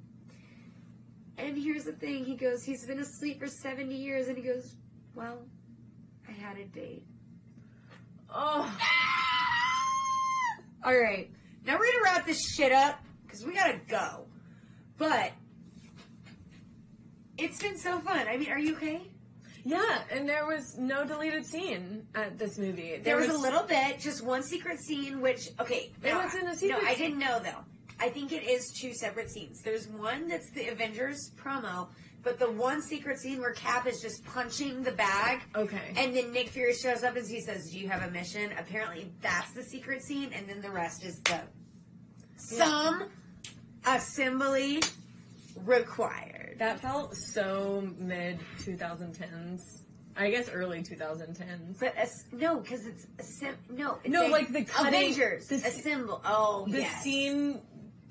and here's the thing, he goes, he's been asleep for seventy years and he goes, Well, I had a date. Oh, Alright. Now we're gonna wrap this shit up, because we gotta go. But it's been so fun. I mean, are you okay? yeah, and there was no deleted scene at this movie. There was, a little bit, just one secret scene, which okay, It no, wasn't a no, secret I didn't know though. I think it is two separate scenes. There's one that's the Avengers promo, but the one secret scene where Cap is just punching the bag, Okay. and then Nick Fury shows up and he says, "Do you have a mission?" Apparently, that's the secret scene, and then the rest is the some assembly required. That felt so mid 2010s. I guess early 2010s. But as, no, because it's assemb- no, it's No, a- like the cutting- Avengers the assemble. Oh, The yes. scene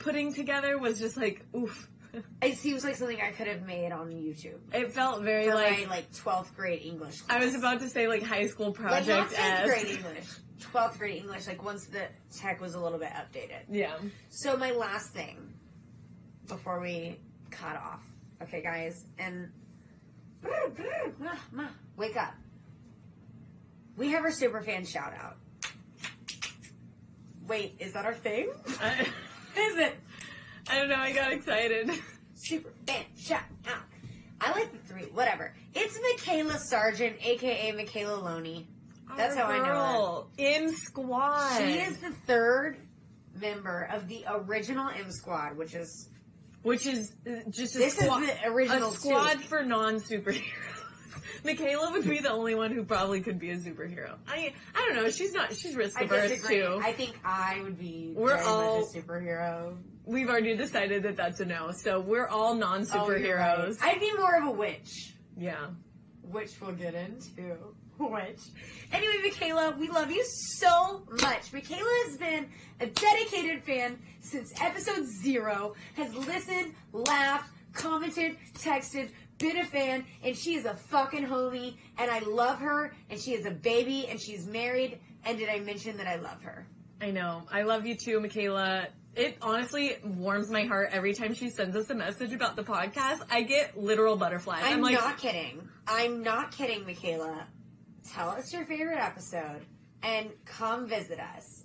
putting together was just like oof. [LAUGHS] It seems like something I could have made on YouTube It felt very for like my like twelfth grade English. I was about to say like high school like project not tenth grade English, twelfth grade English. Like once the tech was a little bit updated. yeah. So my last thing before we cut off, okay, guys, and [SIGHS] wake up. We have our super fan shout out. Wait, is that our thing? [LAUGHS] Is it? I don't know. I got excited. Super fan shout out. I like the three. Whatever. It's Michaela Sargent, aka Michaela Loney. That's Our how I know her. In squad. She is the third member of the original M Squad, which is which is uh, just a This is squad, the original a squad too. for non-superheroes. [LAUGHS] Michaela would be the only one who probably could be a superhero. I I don't know. She's not. She's risk averse too. I think I would be We're all- superhero. We've already decided that that's a no. So we're all Oh, non-superheroes. you're right. I'd be more of a witch. yeah. which we'll get into. [LAUGHS] Which. Anyway, Michaela, we love you so much. Michaela has been a dedicated fan since episode zero, has listened, laughed, commented, texted, been a fan, and she is a fucking homie, and I love her, and she is a baby, and she's married, and did I mention that I love her? I know. I love you too, Michaela. It honestly warms my heart every time she sends us a message about the podcast. I get literal butterflies. I'm, I'm, like, not kidding. I'm not kidding, Michaela. Tell us your favorite episode and come visit us.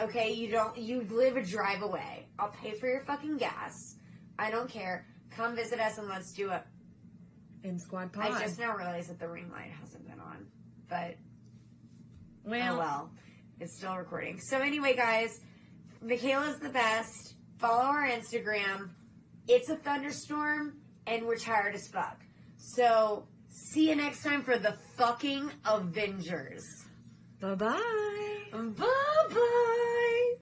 Okay, you don't you live a drive away. I'll pay for your fucking gas. I don't care. Come visit us and let's do it. In Squad Pod. I just now realized that the ring light hasn't been on. But oh well, oh well. It's still recording. So anyway, guys, Michaela's the best. Follow our Instagram. It's a thunderstorm and we're tired as fuck. So see you next time for the fucking Avengers. bye bye. Bye bye.